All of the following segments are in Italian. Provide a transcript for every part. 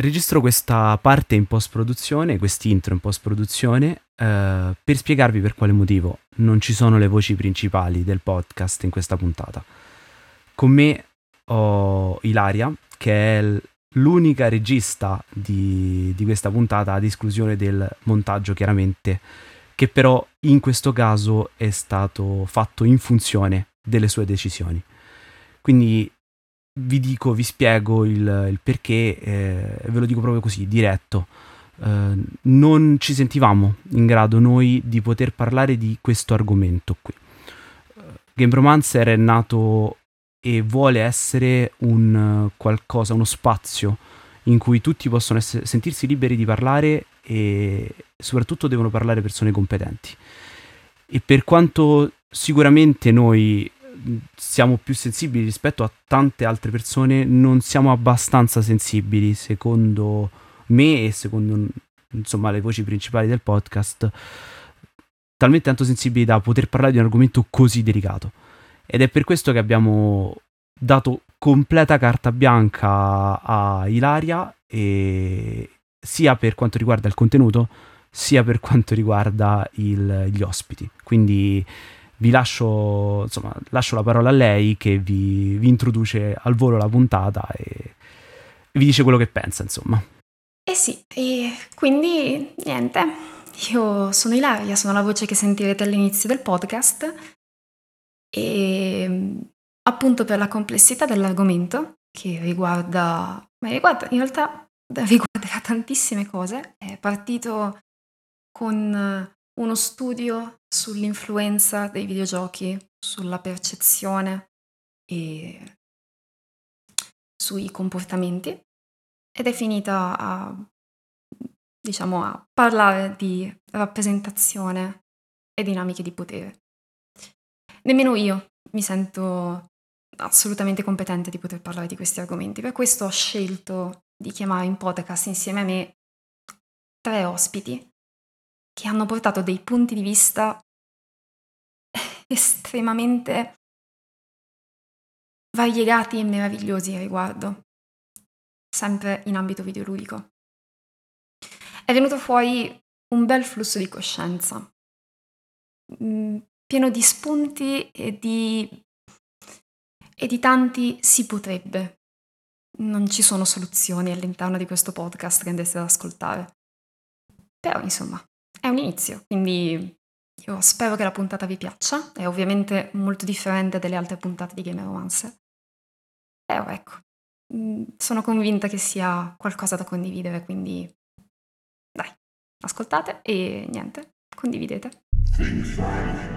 registro questa parte in post-produzione, quest'intro in post-produzione, eh, per spiegarvi per quale motivo non ci sono le voci principali del podcast in questa puntata. Con me ho Ilaria, che è l'unica regista di, di questa puntata, ad esclusione del montaggio chiaramente, che però in questo caso è stato fatto in funzione delle sue decisioni. Quindi vi dico, vi spiego il, il perché, eh, ve lo dico proprio così, diretto. Eh, non ci sentivamo in grado noi di poter parlare di questo argomento qui. Uh, Game Romancer è nato e vuole essere un qualcosa, uno spazio in cui tutti possono essere, sentirsi liberi di parlare e soprattutto devono parlare persone competenti. E per quanto sicuramente noi siamo più sensibili rispetto a tante altre persone, non siamo abbastanza sensibili, secondo me e secondo insomma le voci principali del podcast, talmente tanto sensibili da poter parlare di un argomento così delicato. Ed è per questo che abbiamo dato completa carta bianca a Ilaria, sia per quanto riguarda il contenuto, sia per quanto riguarda il, gli ospiti. Quindi vi lascio, insomma, lascio la parola a lei che vi, vi introduce al volo la puntata e vi dice quello che pensa, insomma. Eh sì, e quindi niente, io sono Ilaria, sono la voce che sentirete all'inizio del podcast e appunto per la complessità dell'argomento che riguarda, ma riguarda in realtà riguarderà tantissime cose, è partito con uno studio sull'influenza dei videogiochi, sulla percezione e sui comportamenti ed è finita a, diciamo, a parlare di rappresentazione e dinamiche di potere. Nemmeno io mi sento assolutamente competente di poter parlare di questi argomenti, per questo ho scelto di chiamare in podcast insieme a me tre ospiti che hanno portato dei punti di vista estremamente variegati e meravigliosi a riguardo, sempre in ambito videoludico. È venuto fuori un bel flusso di coscienza, mm, pieno di spunti e di, e di tanti si potrebbe. Non ci sono soluzioni all'interno di questo podcast che andreste ad ascoltare. Però, insomma, è un inizio, quindi io spero che la puntata vi piaccia, è ovviamente molto differente dalle altre puntate di Game Romance. Però ecco, mm, sono convinta che sia qualcosa da condividere, quindi dai, ascoltate e niente, condividete. Things are.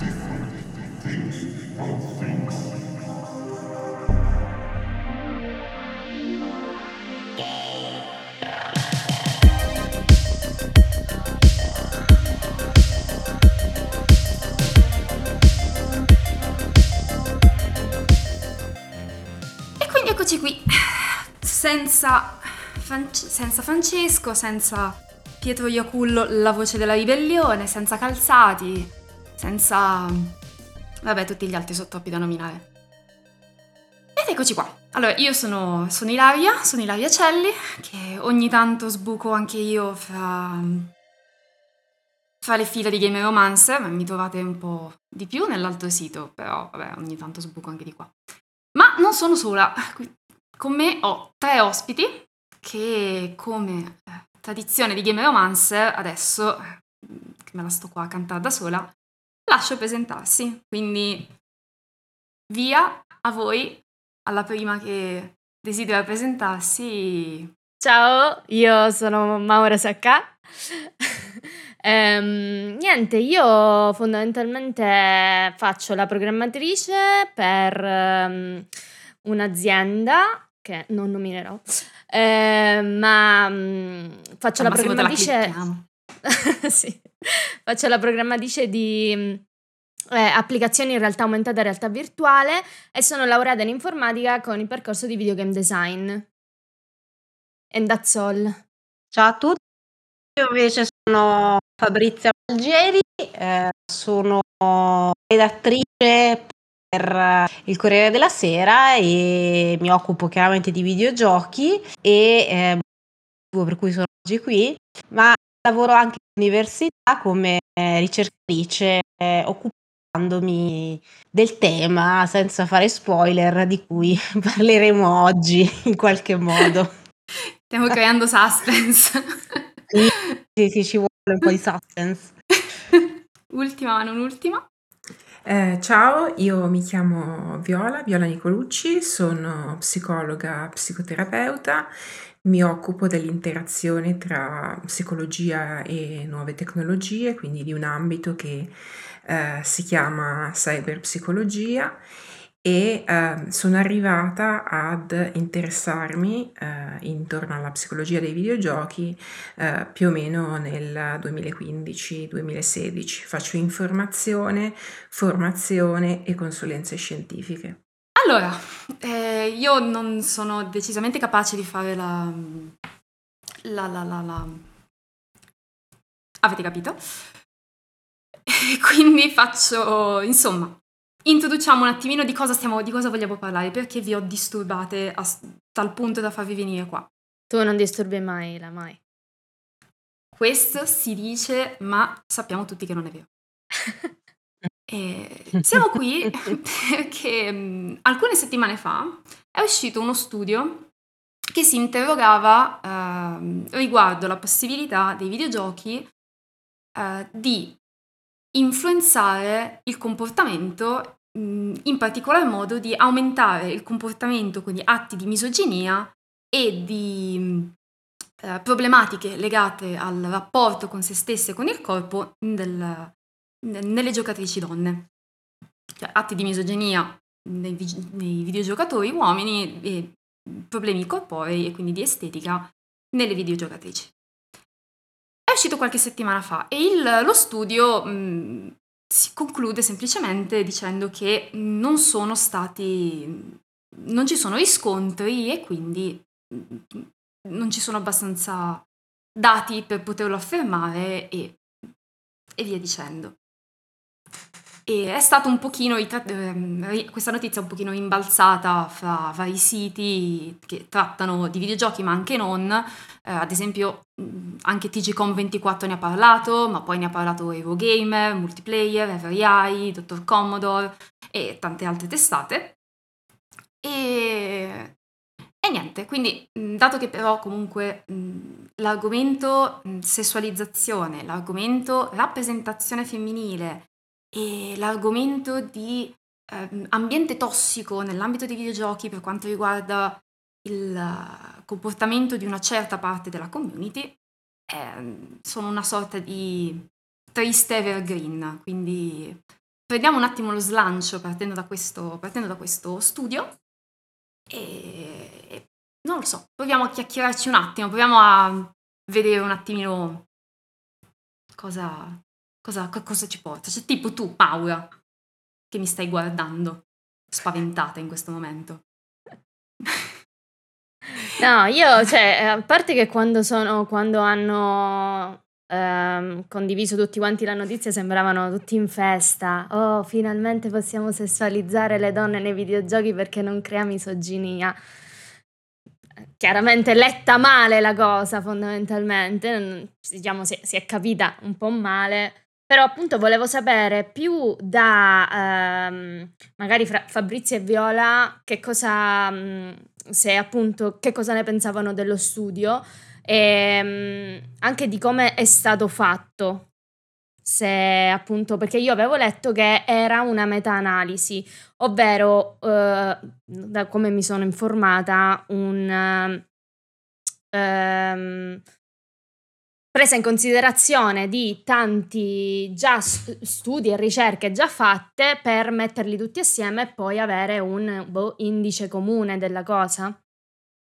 Eccoci qui, senza, France- senza Francesco, senza Pietro Iacullo, la voce della ribellione, senza Calzati, senza... vabbè, tutti gli altri sottoppi da nominare. Ed eccoci qua. Allora, io sono, sono Ilaria, sono Ilaria Celli, che ogni tanto sbuco anche io fra, fra le file di Game Romance, ma mi trovate un po' di più nell'altro sito, però vabbè, ogni tanto sbuco anche di qua. Ma non sono sola, con me ho tre ospiti che come eh, tradizione di Game Romancer adesso, che me la sto qua a cantare da sola, lascio presentarsi. Quindi via a voi, alla prima che desidera presentarsi. Ciao, io sono Maura Sacca. Ehm, niente, io fondamentalmente faccio la programmatrice per um, un'azienda che non nominerò, eh, ma um, faccio Al la programmatrice... sì, faccio la programmatrice di eh, applicazioni in realtà aumentata e realtà virtuale e sono laureata in informatica con il percorso di videogame design. And that's all. Ciao a tutti, io invece sono Fabrizia Algeri, eh, sono redattrice per il Corriere della Sera e mi occupo chiaramente di videogiochi e eh, per cui sono oggi qui, ma lavoro anche all'università come ricercatrice eh, occupandomi del tema senza fare spoiler di cui parleremo oggi in qualche modo. Stiamo creando suspense. Sì, sì, sì, ci vuole un po' di suspense. ultima ma non ultima. Eh, ciao, io mi chiamo Viola, Viola Nicolucci, sono psicologa, psicoterapeuta, mi occupo dell'interazione tra psicologia e nuove tecnologie, quindi di un ambito che eh, si chiama cyberpsicologia e eh, sono arrivata ad interessarmi eh, intorno alla psicologia dei videogiochi eh, più o meno nel 2015-2016. Faccio informazione, formazione e consulenze scientifiche. Allora, eh, io non sono decisamente capace di fare la... la, la, la, la... Avete capito? Quindi faccio, insomma, Introduciamo un attimino di cosa, stiamo, di cosa vogliamo parlare, perché vi ho disturbate a tal punto da farvi venire qua. Tu non disturbi mai, la mai. Questo si dice, ma sappiamo tutti che non è vero. e siamo qui perché mh, alcune settimane fa è uscito uno studio che si interrogava eh, riguardo la possibilità dei videogiochi eh, di influenzare il comportamento, in particolar modo di aumentare il comportamento, quindi atti di misoginia e di eh, problematiche legate al rapporto con se stesse e con il corpo del, nelle giocatrici donne. Cioè, atti di misoginia nei, nei videogiocatori uomini e problemi corporei e quindi di estetica nelle videogiocatrici uscito qualche settimana fa e il, lo studio mh, si conclude semplicemente dicendo che non sono stati, non ci sono riscontri e quindi non ci sono abbastanza dati per poterlo affermare e, e via dicendo. E è stata un pochino, ehm, questa notizia è un pochino rimbalzata fra vari siti che trattano di videogiochi ma anche non, eh, ad esempio anche TGCom24 ne ha parlato, ma poi ne ha parlato Eurogamer, Multiplayer, FRI, Dr. Commodore e tante altre testate. E, e niente, quindi dato che però comunque l'argomento sessualizzazione, l'argomento rappresentazione femminile e l'argomento di eh, ambiente tossico nell'ambito dei videogiochi per quanto riguarda il comportamento di una certa parte della community eh, sono una sorta di triste evergreen, quindi prendiamo un attimo lo slancio partendo da questo, partendo da questo studio e non lo so, proviamo a chiacchierarci un attimo, proviamo a vedere un attimino cosa, cosa, cosa ci porta. Cioè, tipo tu, Paura, che mi stai guardando, spaventata in questo momento. No, io, cioè, a parte che quando sono, quando hanno ehm, condiviso tutti quanti la notizia sembravano tutti in festa. Oh, finalmente possiamo sessualizzare le donne nei videogiochi perché non crea misoginia. Chiaramente letta male la cosa, fondamentalmente, diciamo si, si è capita un po' male. Però appunto volevo sapere più da ehm, magari fra Fabrizio e Viola che cosa, mh, se appunto, che cosa ne pensavano dello studio e mh, anche di come è stato fatto. Se appunto, perché io avevo letto che era una meta-analisi, ovvero, eh, da come mi sono informata, un... Um, presa in considerazione di tanti già studi e ricerche già fatte per metterli tutti assieme e poi avere un boh, indice comune della cosa?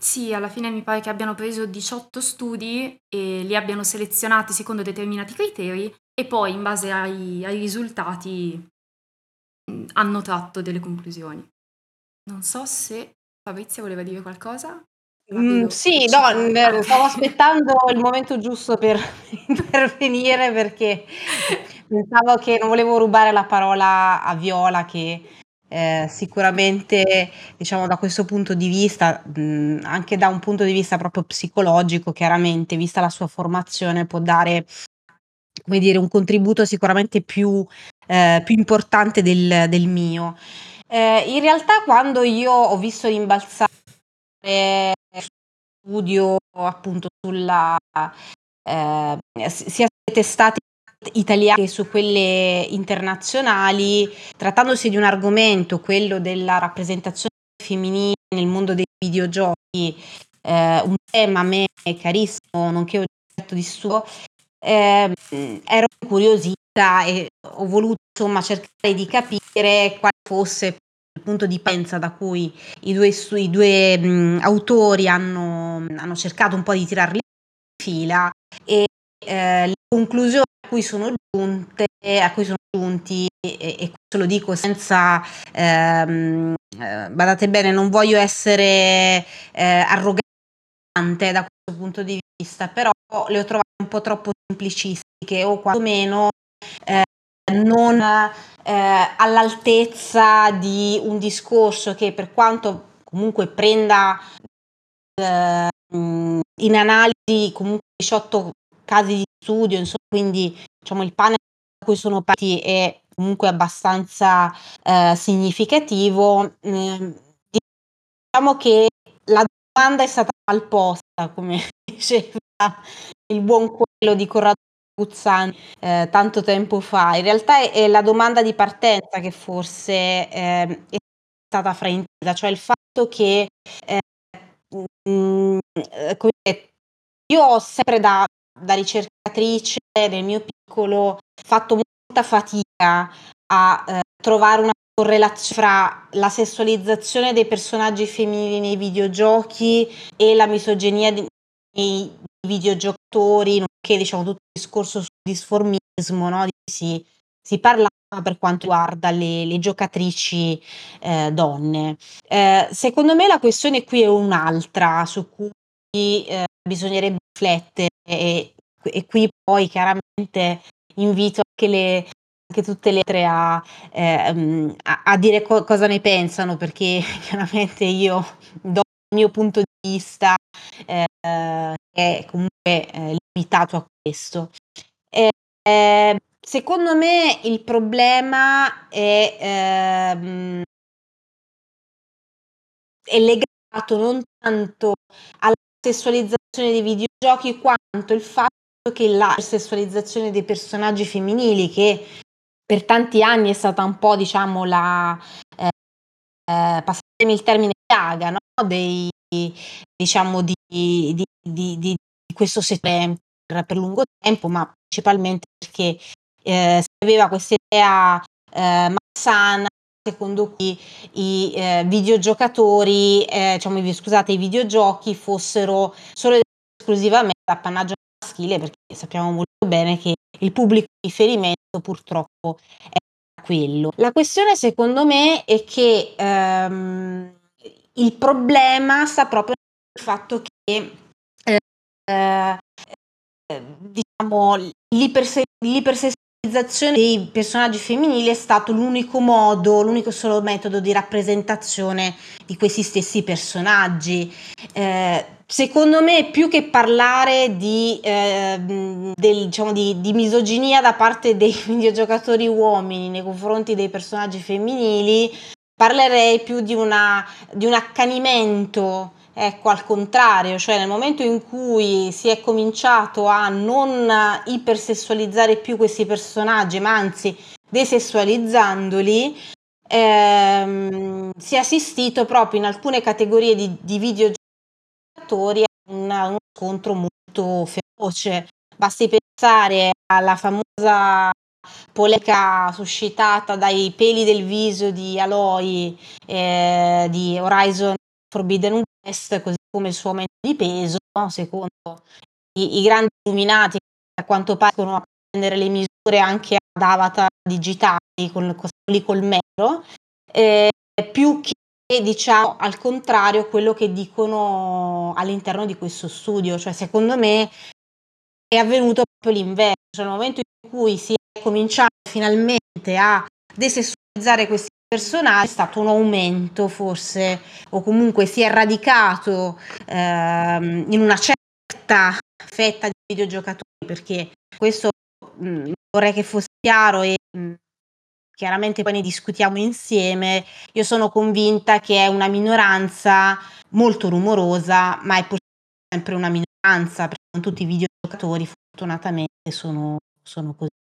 Sì, alla fine mi pare che abbiano preso 18 studi e li abbiano selezionati secondo determinati criteri e poi in base ai, ai risultati hanno tratto delle conclusioni. Non so se Fabrizia voleva dire qualcosa. Mm, sì, no, stavo aspettando il momento giusto per intervenire perché pensavo che non volevo rubare la parola a Viola che eh, sicuramente diciamo da questo punto di vista, mh, anche da un punto di vista proprio psicologico, chiaramente, vista la sua formazione, può dare come dire, un contributo sicuramente più, eh, più importante del, del mio. Eh, in realtà quando io ho visto rimbalzare studio appunto sulla eh, sia sulle testate italiane che su quelle internazionali, trattandosi di un argomento, quello della rappresentazione femminile nel mondo dei videogiochi, eh, un tema a me carissimo, nonché oggetto di studio, eh, ero incuriosita e ho voluto insomma cercare di capire quale fosse il punto di pensa da cui i due, i due mh, autori hanno, hanno, cercato un po' di tirarli in fila e eh, le conclusioni a cui sono giunte, a cui sono giunti, e, e questo lo dico senza, ehm, eh, badate bene, non voglio essere eh, arrogante da questo punto di vista, però le ho trovate un po' troppo semplicistiche o quantomeno eh, non eh, all'altezza di un discorso che per quanto comunque prenda eh, in analisi comunque 18 casi di studio, insomma, quindi diciamo il panel a cui sono partiti è comunque abbastanza eh, significativo. Eh, diciamo che la domanda è stata mal posta, come diceva il buon quello di Corrado Guzzanti eh, tanto tempo fa. In realtà è, è, la domanda di partenza che forse eh, è stata fraintesa, cioè il fatto che eh, mh, mm, io ho sempre da, da ricercatrice nel mio piccolo fatto molta fatica a eh, trovare una correlazione fra la sessualizzazione dei personaggi femminili nei videogiochi e la misoginia di, nei videogiocatori, nonché diciamo tutto il discorso sul disformismo, no? si, si parlava per quanto riguarda le, le giocatrici eh, donne. Eh, secondo me la questione qui è un'altra su cui eh, bisognerebbe riflettere e, e, qui poi chiaramente invito anche, le, anche tutte le altre a, ehm, a, a dire co- cosa ne pensano perché chiaramente io do il mio punto di vista eh, è comunque eh, limitato a questo. Eh, secondo me il problema è, ehm, è legato non tanto alla sessualizzazione dei videogiochi quanto il fatto che la sessualizzazione dei personaggi femminili che per tanti anni è stata un po' diciamo la eh, eh passatemi il termine piaga no? dei diciamo di, di, di, di questo settore per, lungo tempo, ma principalmente perché eh, si aveva questa idea eh, malsana secondo cui i eh, videogiocatori, eh, diciamo, scusate, i videogiochi fossero solo ed esclusivamente appannaggio maschile, perché sappiamo molto bene che il pubblico di riferimento purtroppo è quello. La questione secondo me è che ehm, il problema sta proprio nel fatto che eh, eh, diciamo l'iperse- l'ipersessualizzazione dei personaggi femminili è stato l'unico modo, l'unico solo metodo di rappresentazione di questi stessi personaggi. Eh, secondo me, più che parlare di, eh, del, diciamo, di, di, misoginia da parte dei videogiocatori uomini nei confronti dei personaggi femminili, parlerei più di, una, di un accanimento Ecco, al contrario, cioè nel momento in cui si è cominciato a non ipersessualizzare più questi personaggi, ma anzi desessualizzandoli, ehm, si è assistito proprio in alcune categorie di, di videogiocatori a uno scontro molto feroce. Basti pensare alla famosa polemica suscitata dai peli del viso di Aloy eh, di Horizon Forbidden West, così come il suo aumento di peso, no? secondo i, i, grandi illuminati a quanto pare riescono a prendere le misure anche ad avatar digitali con, con, col metro, eh, più che diciamo al contrario quello che dicono all'interno di questo studio, cioè secondo me è avvenuto proprio l'inverso, cioè nel momento in cui si cominciato finalmente a desessualizzare questi personale è stato un aumento forse o comunque si è radicato ehm, in una certa fetta di videogiocatori perché questo mh, mm, vorrei che fosse chiaro e mh, mm, chiaramente poi ne discutiamo insieme. Io sono convinta che è una minoranza molto rumorosa, ma è sempre una minoranza perché non tutti i videogiocatori fortunatamente sono, sono così.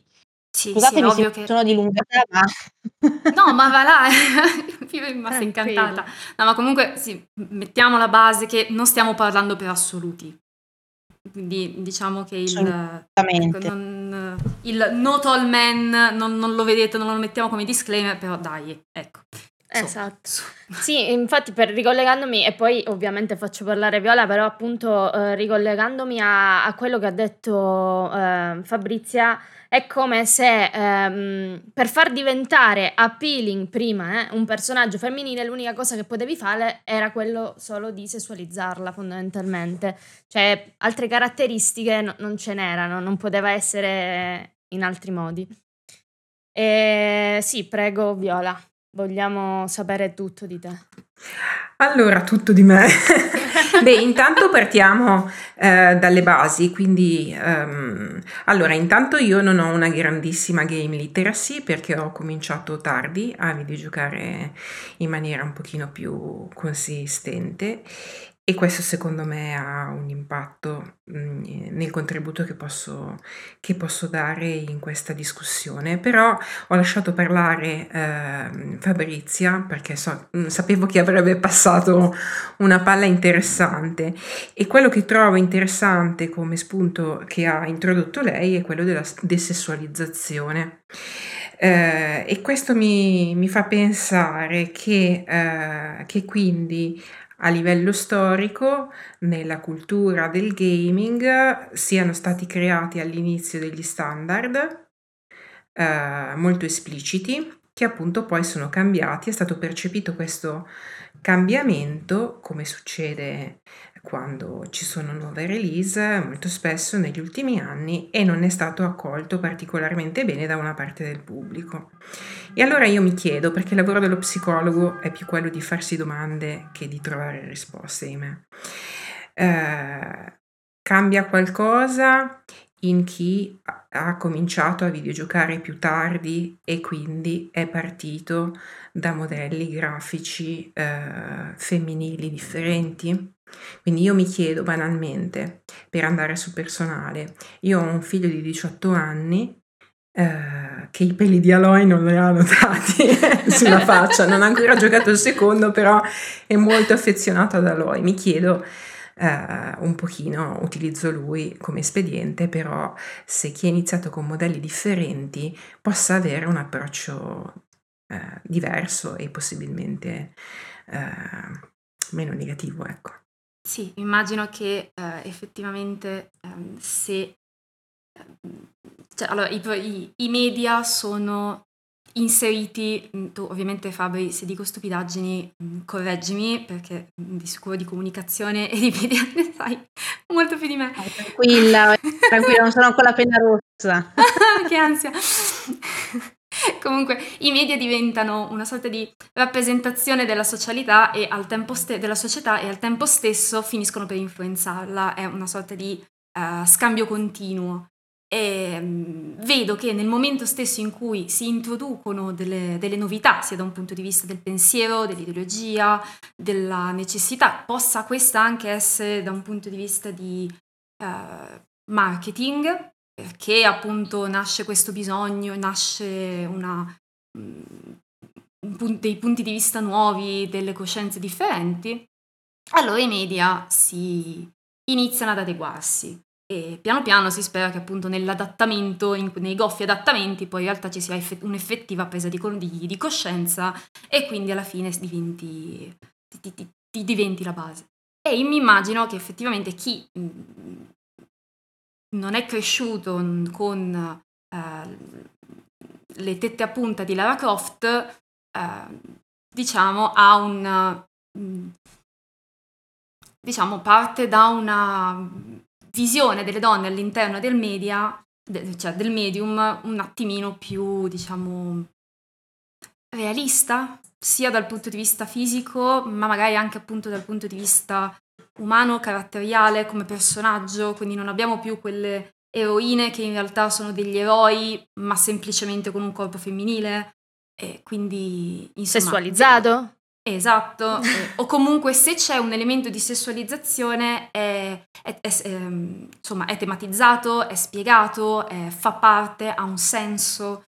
Sì, Scusatemi sì, se che... sono dilungata, ma... No, ma va là, io rimasta incantata. No, ma comunque sì, mettiamo la base che non stiamo parlando per assoluti. Quindi diciamo che il, ecco, non, il not all men non, non, lo vedete, non lo mettiamo come disclaimer, però dai, ecco. Esatto. Sì, infatti per ricollegandomi, e poi ovviamente faccio parlare Viola, però appunto eh, ricollegandomi a, a, quello che ha detto eh, Fabrizia, è come se ehm, per far diventare appealing prima eh, un personaggio femminile l'unica cosa che potevi fare era quello solo di sessualizzarla fondamentalmente. Cioè altre caratteristiche no, non ce n'erano, non poteva essere in altri modi. E sì, prego Viola, vogliamo sapere tutto di te. Allora, tutto di me. Beh, intanto partiamo eh, dalle basi, quindi um, allora intanto io non ho una grandissima game literacy perché ho cominciato tardi a videogiocare in maniera un pochino più consistente e questo secondo me ha un impatto mh, nel contributo che posso, che posso, dare in questa discussione, però ho lasciato parlare eh, Fabrizia perché so, mh, sapevo che avrebbe passato una palla interessante e quello che trovo interessante come spunto che ha introdotto lei è quello della desessualizzazione. Eh, e questo mi, mi, fa pensare che, eh, che quindi a livello storico nella cultura del gaming siano stati creati all'inizio degli standard eh, molto espliciti che appunto poi sono cambiati, è stato percepito questo cambiamento come succede quando ci sono nuove release molto spesso negli ultimi anni e non è stato accolto particolarmente bene da una parte del pubblico. E allora io mi chiedo, perché il lavoro dello psicologo è più quello di farsi domande che di trovare risposte, ahimè. Eh, cambia qualcosa in chi ha cominciato a videogiocare più tardi e quindi è partito da modelli grafici eh, femminili differenti? Quindi io mi chiedo banalmente, per andare sul personale, io ho un figlio di 18 anni eh, che i peli di Aloy non li ha notati sulla faccia, non ha ancora giocato il secondo, però è molto affezionato ad Aloy. Mi chiedo eh, un pochino, utilizzo lui come espediente, però se chi ha iniziato con modelli differenti possa avere un approccio eh, diverso e possibilmente eh, meno negativo, ecco. Sì, immagino che eh, effettivamente ehm, se... Ehm, cioè, allora, i, i, i, media sono inseriti, mm, tu ovviamente Fabri, se dico stupidaggini, mm, correggimi perché mm, di sicuro di comunicazione e di media ne sai molto più di me. tranquilla, tranquilla, non sono ancora la penna rossa. che ansia. Comunque i media diventano una sorta di rappresentazione della socialità e al tempo ste- della società e al tempo stesso finiscono per influenzarla, è una sorta di uh, scambio continuo. E um, vedo che nel momento stesso in cui si introducono delle, delle, novità, sia da un punto di vista del pensiero, dell'ideologia, della necessità, possa questa anche essere da un punto di vista di uh, marketing, perché appunto nasce questo bisogno, nasce una, um, dei punti di vista nuovi, delle coscienze differenti, allora i media si iniziano ad adeguarsi e piano piano si spera che appunto nell'adattamento, in, nei goffi adattamenti, poi in realtà ci sia effett- un'effettiva presa di, di, di, coscienza e quindi alla fine diventi, ti, ti, ti diventi la base. E mi immagino che effettivamente chi non è cresciuto con eh, le tette a punta di Lara Croft, eh, diciamo, ha un... Mm, diciamo, parte da una visione delle donne all'interno del media, de, cioè del medium, un attimino più, diciamo, realista, sia dal punto di vista fisico, ma magari anche appunto dal punto di vista umano, caratteriale, come personaggio, quindi non abbiamo più quelle eroine che in realtà sono degli eroi, ma semplicemente con un corpo femminile, e quindi insomma, Sessualizzato? Esatto, eh, o comunque se c'è un elemento di sessualizzazione è, è, è, ehm, insomma, è tematizzato, è spiegato, fa parte, ha un senso,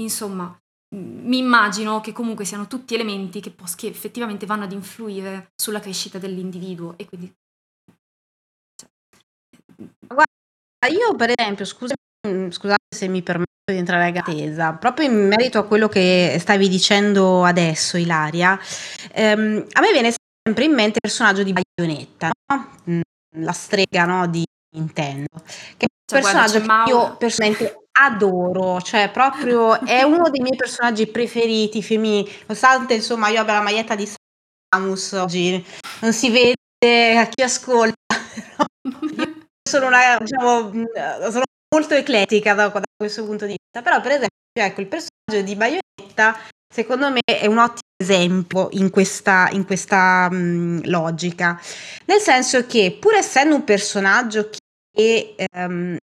insomma, mi immagino che comunque siano tutti elementi che, pos- che effettivamente vanno ad influire sulla crescita dell'individuo e quindi... Cioè, Guarda, io per esempio, scusate, scusate se mi permetto di entrare a gatesa, proprio in merito a quello che stavi dicendo adesso, Ilaria, ehm, a me viene sempre in mente il personaggio di Bayonetta, no? Mm, la strega no, di Nintendo, che è un cioè, personaggio guarda, che io personalmente adoro, cioè proprio è uno dei miei personaggi preferiti femminili, nonostante insomma io abbia la maglietta di Samus oggi, non si vede a chi ascolta, io sono una, diciamo, sono molto eclettica da, da, questo punto di vista, però per esempio ecco il personaggio di Bayonetta secondo me è un ottimo esempio in questa, in questa mh, logica, nel senso che pur essendo un personaggio che ehm, mm,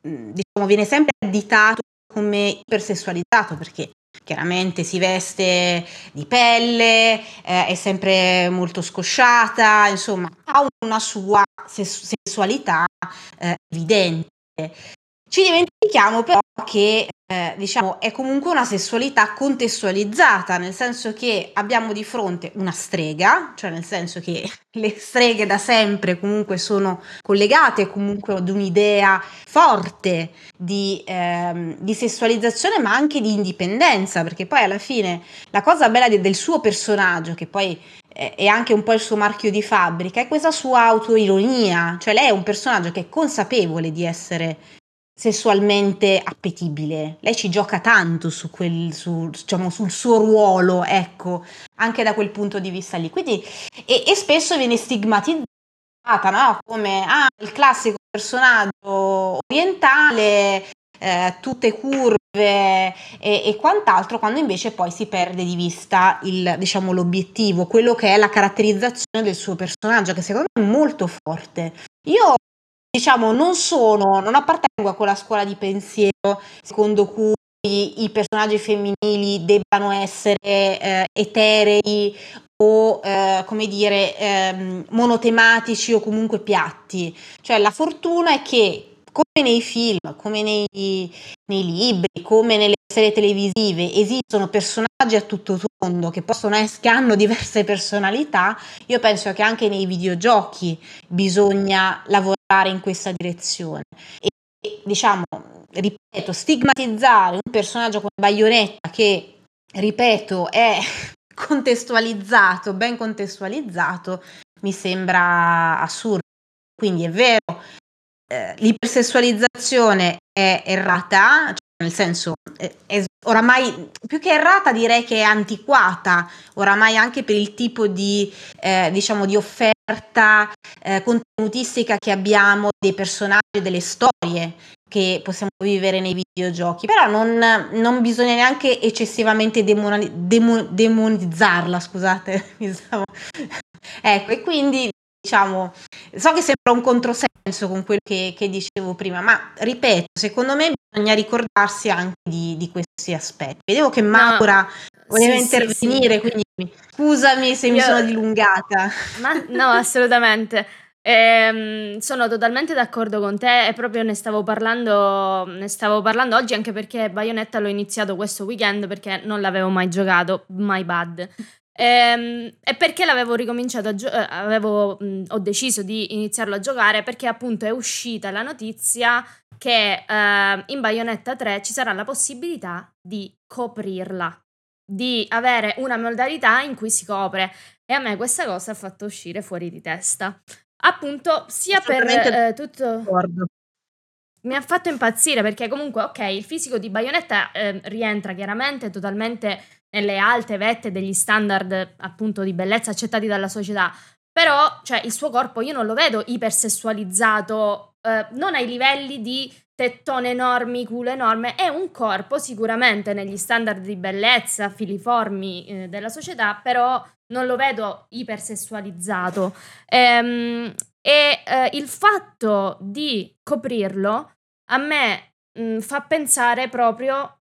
diciamo viene sempre additato come ipersessualizzato perché chiaramente si veste di pelle, eh, è sempre molto scosciata, insomma ha una sua sessualità eh, evidente. Ci dimentichiamo però che eh, diciamo è comunque una sessualità contestualizzata, nel senso che abbiamo di fronte una strega, cioè nel senso che le streghe da sempre comunque sono collegate comunque ad un'idea forte di, ehm, di sessualizzazione ma anche di indipendenza, perché poi alla fine la cosa bella de- del suo personaggio, che poi è anche un po' il suo marchio di fabbrica, è questa sua autoironia, cioè lei è un personaggio che è consapevole di essere sessualmente appetibile. Lei ci gioca tanto su quel, su, diciamo, sul suo ruolo, ecco, anche da quel punto di vista lì. Quindi, e, e spesso viene stigmatizzata, no? Come ah, il classico personaggio orientale, eh, tutte curve e, e, quant'altro, quando invece poi si perde di vista il, diciamo, l'obiettivo, quello che è la caratterizzazione del suo personaggio, che secondo me è molto forte. Io diciamo, non sono, non appartengo a quella scuola di pensiero secondo cui i personaggi femminili debbano essere eh, eterei o eh, come dire ehm, monotematici o comunque piatti. Cioè la fortuna è che come nei film, come nei, nei libri, come nelle serie televisive esistono personaggi a tutto tondo che possono essere, che hanno diverse personalità, io penso che anche nei videogiochi bisogna lavorare in questa direzione. E diciamo, ripeto, stigmatizzare un personaggio come Bayonetta che, ripeto, è contestualizzato, ben contestualizzato, mi sembra assurdo. Quindi è vero, eh, l'ipersessualizzazione è errata, cioè nel senso è, è, oramai più che errata direi che è antiquata, oramai anche per il tipo di, eh, diciamo, di offerta eh, contenutistica che abbiamo dei personaggi, delle storie che possiamo vivere nei videogiochi, però non, non bisogna neanche eccessivamente demoni, demo, demonizzarla, scusate, ecco, e quindi diciamo, so che sembra un controsenso con quello che, che, dicevo prima, ma ripeto, secondo me bisogna ricordarsi anche di, di questi aspetti. Vedevo che Maura voleva sì, intervenire, sì, quindi scusami se Io, mi sono dilungata. Ma no, assolutamente. Eh, sono totalmente d'accordo con te e proprio ne stavo, parlando, ne stavo parlando oggi anche perché Bayonetta l'ho iniziato questo weekend perché non l'avevo mai giocato, my bad. Ehm, e perché l'avevo ricominciato a giocare, eh, ho deciso di iniziarlo a giocare perché appunto è uscita la notizia che eh, in Bayonetta 3 ci sarà la possibilità di coprirla, di avere una modalità in cui si copre e a me questa cosa ha fatto uscire fuori di testa. Appunto, sia per eh, tutto... Mi ha fatto impazzire perché comunque, ok, il fisico di Bayonetta eh, rientra chiaramente totalmente nelle alte vette degli standard appunto di bellezza accettati dalla società. Però, cioè, il suo corpo io non lo vedo ipersessualizzato eh, non ai livelli di tettone enormi, culo enorme, è un corpo sicuramente negli standard di bellezza filiformi eh, della società, però non lo vedo ipersessualizzato. Ehm, e eh, il fatto di coprirlo a me mh, mm, fa pensare proprio,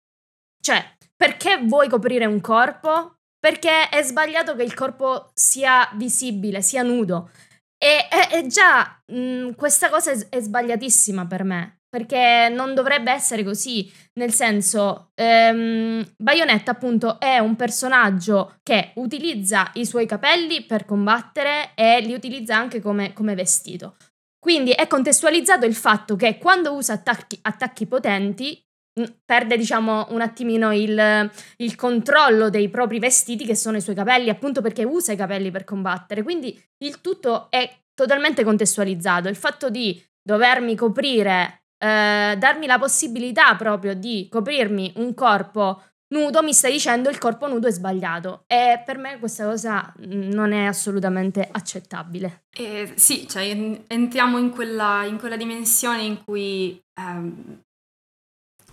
cioè, perché vuoi coprire un corpo? Perché è sbagliato che il corpo sia visibile, sia nudo. E, e, e già mh, mm, questa cosa è, è sbagliatissima per me perché non dovrebbe essere così, nel senso, ehm, Bayonetta appunto è un personaggio che utilizza i suoi capelli per combattere e li utilizza anche come, come vestito. Quindi è contestualizzato il fatto che quando usa attacchi, attacchi potenti mm, perde diciamo un attimino il, il, controllo dei propri vestiti che sono i suoi capelli appunto perché usa i capelli per combattere quindi il tutto è totalmente contestualizzato il fatto di dovermi coprire eh, darmi la possibilità proprio di coprirmi un corpo nudo, mi stai dicendo il corpo nudo è sbagliato. E per me questa cosa non è assolutamente accettabile. Eh, sì, cioè entriamo in quella, in quella dimensione in cui, ehm,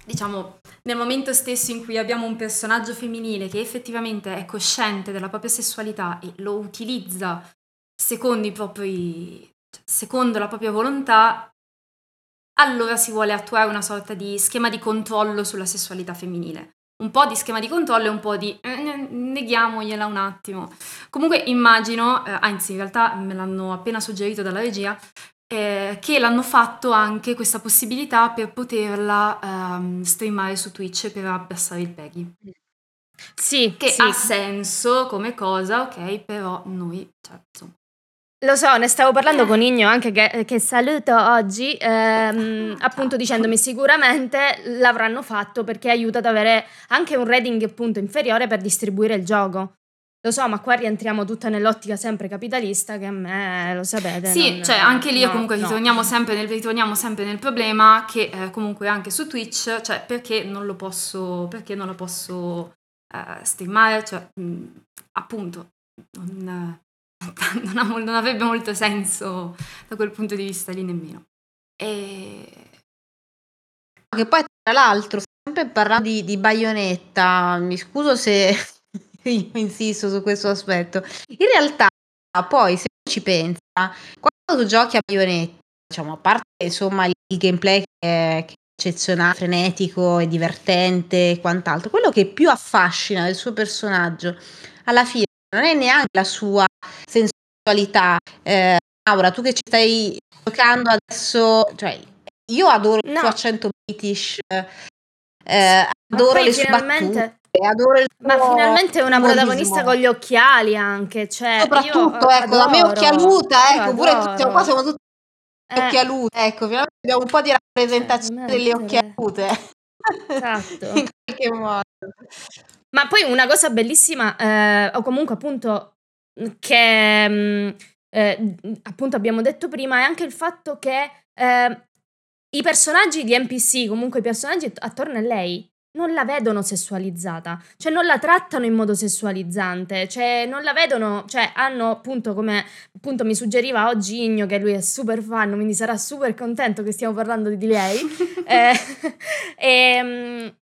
diciamo, nel momento stesso in cui abbiamo un personaggio femminile che effettivamente è cosciente della propria sessualità e lo utilizza secondo i propri secondo la propria volontà, allora si vuole attuare una sorta di schema di controllo sulla sessualità femminile. Un po' di schema di controllo e un po' di eh, neghiamogliela un attimo. Comunque immagino, eh, anzi in realtà me l'hanno appena suggerito dalla regia, eh, che l'hanno fatto anche questa possibilità per poterla ehm, streamare su Twitch per abbassare il peggy. Sì, che sì. ha senso come cosa, ok, però noi, insomma, lo so, ne stavo parlando con Igno anche che, che saluto oggi, ehm, appunto dicendomi sicuramente l'avranno fatto perché aiuta ad avere anche un rating appunto inferiore per distribuire il gioco. Lo so, ma qua rientriamo tutta nell'ottica sempre capitalista che a me, lo sapete. Sì, non, cioè anche lì no, comunque no. ritorniamo, sempre nel, ritorniamo sempre nel problema che eh, comunque anche su Twitch, cioè perché non lo posso, perché non lo posso eh, streamare, cioè mh, appunto non, non, ha, non, avrebbe molto senso da quel punto di vista lì nemmeno. E... Che poi tra l'altro, sempre parlando di, di Bayonetta, mi scuso se io insisto su questo aspetto, in realtà poi se ci pensa, quando tu giochi a Bayonetta, diciamo, a parte insomma il, gameplay che è, che eccezionale, frenetico e divertente e quant'altro, quello che più affascina del suo personaggio alla fine non è neanche la sua sensualità. Eh, Laura, tu che ci stai giocando adesso, cioè, io adoro no. il suo accento british, eh, adoro le sue battute. Adoro il ma finalmente è una protagonista con gli occhiali anche, cioè soprattutto ecco, da me occhialuta, ecco, pure tutti, qua siamo tutti eh. occhialute, ecco, finalmente abbiamo un po' di rappresentazione eh, delle occhialute. Esatto. In qualche modo. Ma poi una cosa bellissima, eh, o comunque appunto che mm, eh, appunto abbiamo detto prima, è anche il fatto che eh, i personaggi di NPC, comunque i personaggi attorno a lei, non la vedono sessualizzata, cioè non la trattano in modo sessualizzante, cioè non la vedono, cioè hanno appunto come appunto mi suggeriva oggi Igno che lui è super fan, quindi sarà super contento che stiamo parlando di lei. eh, e, ehm,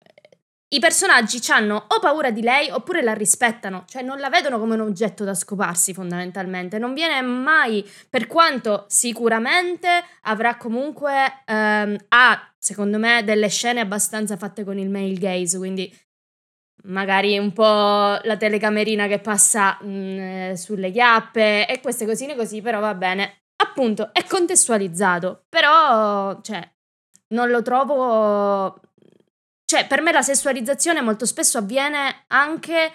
i personaggi hanno o paura di lei oppure la rispettano, cioè non la vedono come un oggetto da scoparsi fondamentalmente. Non viene mai, per quanto sicuramente avrà comunque, ehm, ha secondo me delle scene abbastanza fatte con il male gaze, quindi magari un po' la telecamerina che passa mh, mm, sulle chiappe e queste cosine così, però va bene. Appunto, è contestualizzato, però, cioè, non lo trovo cioè, per me la sessualizzazione molto spesso avviene anche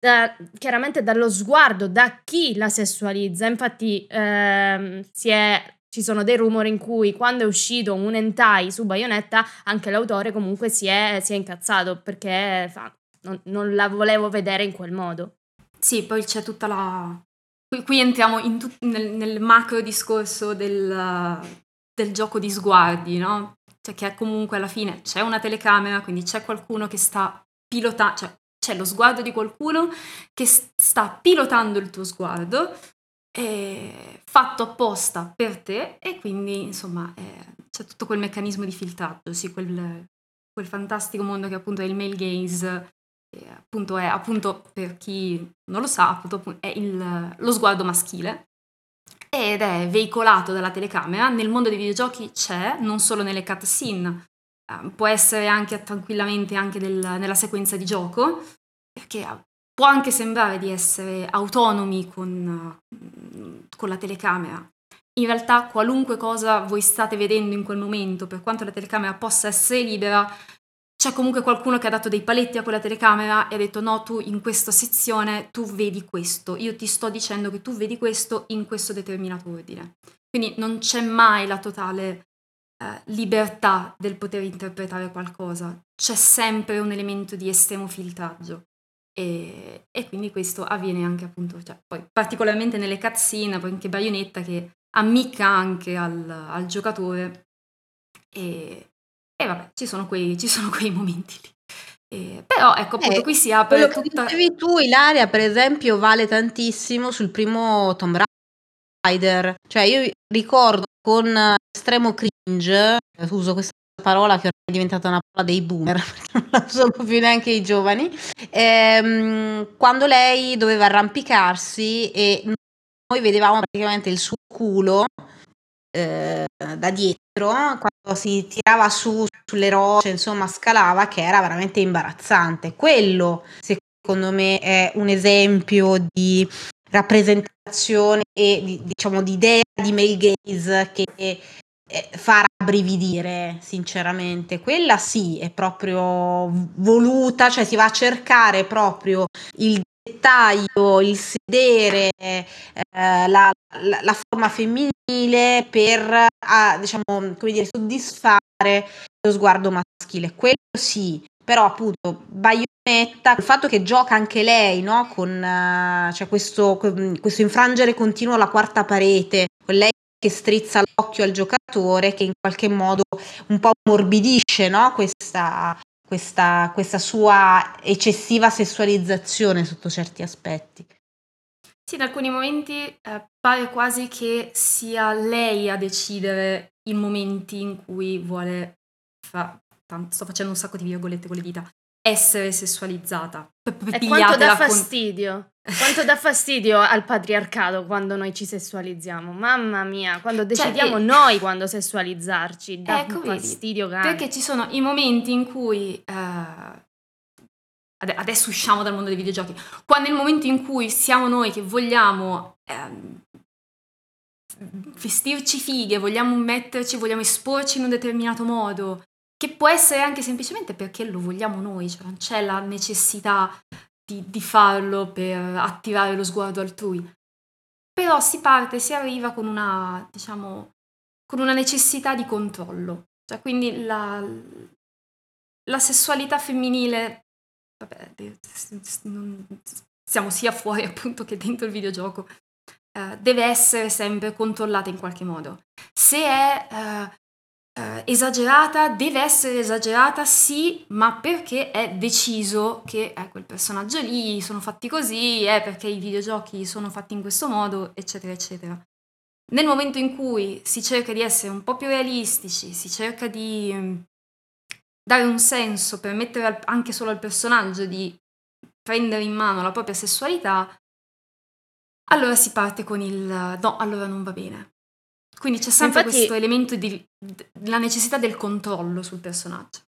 da, chiaramente dallo sguardo, da chi la sessualizza. Infatti, ehm, è, ci sono dei rumori in cui quando è uscito un hentai su Bayonetta, anche l'autore comunque si è, si è incazzato perché fa, non, non, la volevo vedere in quel modo. Sì, poi c'è tutta la. Qui, qui entriamo tut... nel, nel, macro discorso del, del gioco di sguardi, no? Cioè che comunque alla fine c'è una telecamera, quindi c'è qualcuno che sta pilotando, cioè c'è lo sguardo di qualcuno che sta pilotando il tuo sguardo fatto apposta per te e quindi insomma eh, c'è tutto quel meccanismo di filtraggio, sì, quel, quel fantastico mondo che appunto è il male gaze, appunto è appunto per chi non lo sa, appunto è il, lo sguardo maschile ed è veicolato dalla telecamera. Nel mondo dei videogiochi c'è, non solo nelle cutscene, eh, può essere anche tranquillamente anche del, nella sequenza di gioco, perché può anche sembrare di essere autonomi con, con la telecamera. In realtà qualunque cosa voi state vedendo in quel momento, per quanto la telecamera possa essere libera, c'è comunque qualcuno che ha dato dei paletti a quella telecamera e ha detto no, tu in questa sezione tu vedi questo, io ti sto dicendo che tu vedi questo in questo determinato ordine. Quindi non c'è mai la totale eh, libertà del poter interpretare qualcosa, c'è sempre un elemento di estremo filtraggio. E, e quindi questo avviene anche appunto, cioè, poi particolarmente nelle cutscene, poi anche Bayonetta che ammicca anche al, al giocatore e, e vabbè, ci sono quei, ci sono quei momenti lì. Eh, però ecco appunto Eh, qui si apre quello che tutta... dicevi tu, Ilaria, per esempio, vale tantissimo sul primo Tomb Raider. Cioè, io ricordo con estremo cringe, uso questa parola che ormai è diventata una parola dei boomer, perché non la usano più neanche i giovani, ehm, quando lei doveva arrampicarsi e noi vedevamo praticamente il suo culo eh, da dietro quando si tirava su sulle rocce, insomma, scalava, che era veramente imbarazzante. Quello, secondo me, è un esempio di rappresentazione e di, diciamo di idea di male gaze che eh, fa rabbrividire sinceramente quella sì è proprio voluta cioè si va a cercare proprio il dettaglio il sedere eh, la, la, la, forma femminile per ah, diciamo come dire soddisfare lo sguardo maschile quello sì però appunto Bayonetta, il fatto che gioca anche lei, no? Con uh, cioè questo, questo infrangere continuo alla quarta parete, con lei che strizza l'occhio al giocatore, che in qualche modo un po' morbidisce, no? Questa, questa, questa sua eccessiva sessualizzazione sotto certi aspetti. Sì, in alcuni momenti eh, pare quasi che sia lei a decidere i momenti in cui vuole fa- sto facendo un sacco di virgolette con le dita, essere sessualizzata. E quanto dà fastidio? Con... Quanto dà fastidio al patriarcato quando noi ci sessualizziamo? Mamma mia, quando cioè, decidiamo cioè, noi quando sessualizzarci, dà ecco, fastidio vedi, Perché ci sono i momenti in cui... Uh, adesso usciamo dal mondo dei videogiochi. Quando il momento in cui siamo noi che vogliamo... Um, vestirci fighe, vogliamo metterci, vogliamo esporci in un determinato modo, che può essere anche semplicemente perché lo vogliamo noi, cioè non c'è la necessità di, di farlo per attirare lo sguardo altrui. Però si parte, si arriva con una, diciamo, con una necessità di controllo. Cioè, quindi la, la sessualità femminile, vabbè, siamo sia fuori appunto che dentro il videogioco, eh, deve essere sempre controllata in qualche modo. Se è eh, eh, esagerata, deve essere esagerata, sì, ma perché è deciso che eh, quel personaggio lì sono fatti così, è perché i videogiochi sono fatti in questo modo, eccetera, eccetera. Nel momento in cui si cerca di essere un po' più realistici, si cerca di mm, dare un senso, permettere anche solo al personaggio di prendere in mano la propria sessualità, allora si parte con il no, allora non va bene. Quindi c'è sempre Infatti, questo elemento di la necessità del controllo sul personaggio.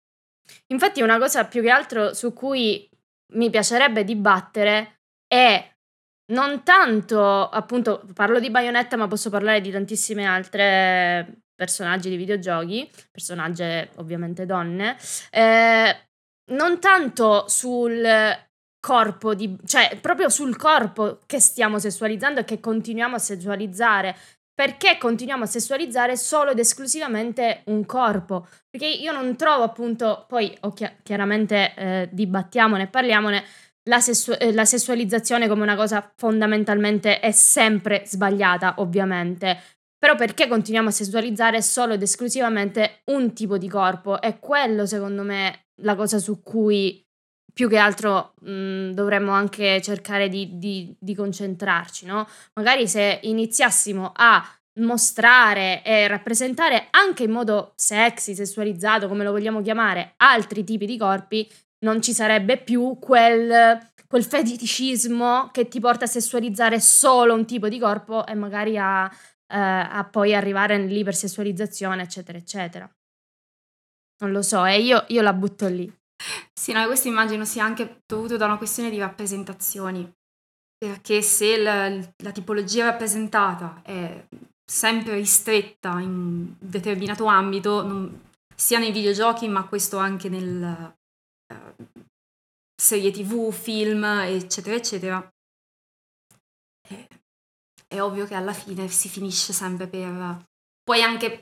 Infatti una cosa più che altro su cui mi piacerebbe dibattere è non tanto, appunto, parlo di Bayonetta, ma posso parlare di tantissime altre personaggi di videogiochi, personaggi ovviamente donne, eh, non tanto sul corpo, di, cioè proprio sul corpo che stiamo sessualizzando e che continuiamo a sessualizzare, perché continuiamo a sessualizzare solo ed esclusivamente un corpo? Perché io non trovo appunto, poi okay, chiaramente eh, dibattiamone, parliamone, la, sessu- eh, la sessualizzazione come una cosa fondamentalmente è sempre sbagliata, ovviamente. Però perché continuiamo a sessualizzare solo ed esclusivamente un tipo di corpo? È quello, secondo me, la cosa su cui più che altro mh, dovremmo anche cercare di, di, di concentrarci, no? Magari se iniziassimo a mostrare e rappresentare anche in modo sexy, sessualizzato, come lo vogliamo chiamare, altri tipi di corpi, non ci sarebbe più quel, quel feticismo che ti porta a sessualizzare solo un tipo di corpo e magari a, eh, a poi arrivare all'ipersessualizzazione, eccetera, eccetera. Non lo so, e io, io la butto lì. Sì, no, questo immagino sia anche dovuto da una questione di rappresentazioni, perché se la, la tipologia rappresentata è sempre ristretta in un determinato ambito, non, sia nei videogiochi, ma questo anche nel uh, serie tv, film, eccetera, eccetera, è, è, ovvio che alla fine si finisce sempre per... Puoi anche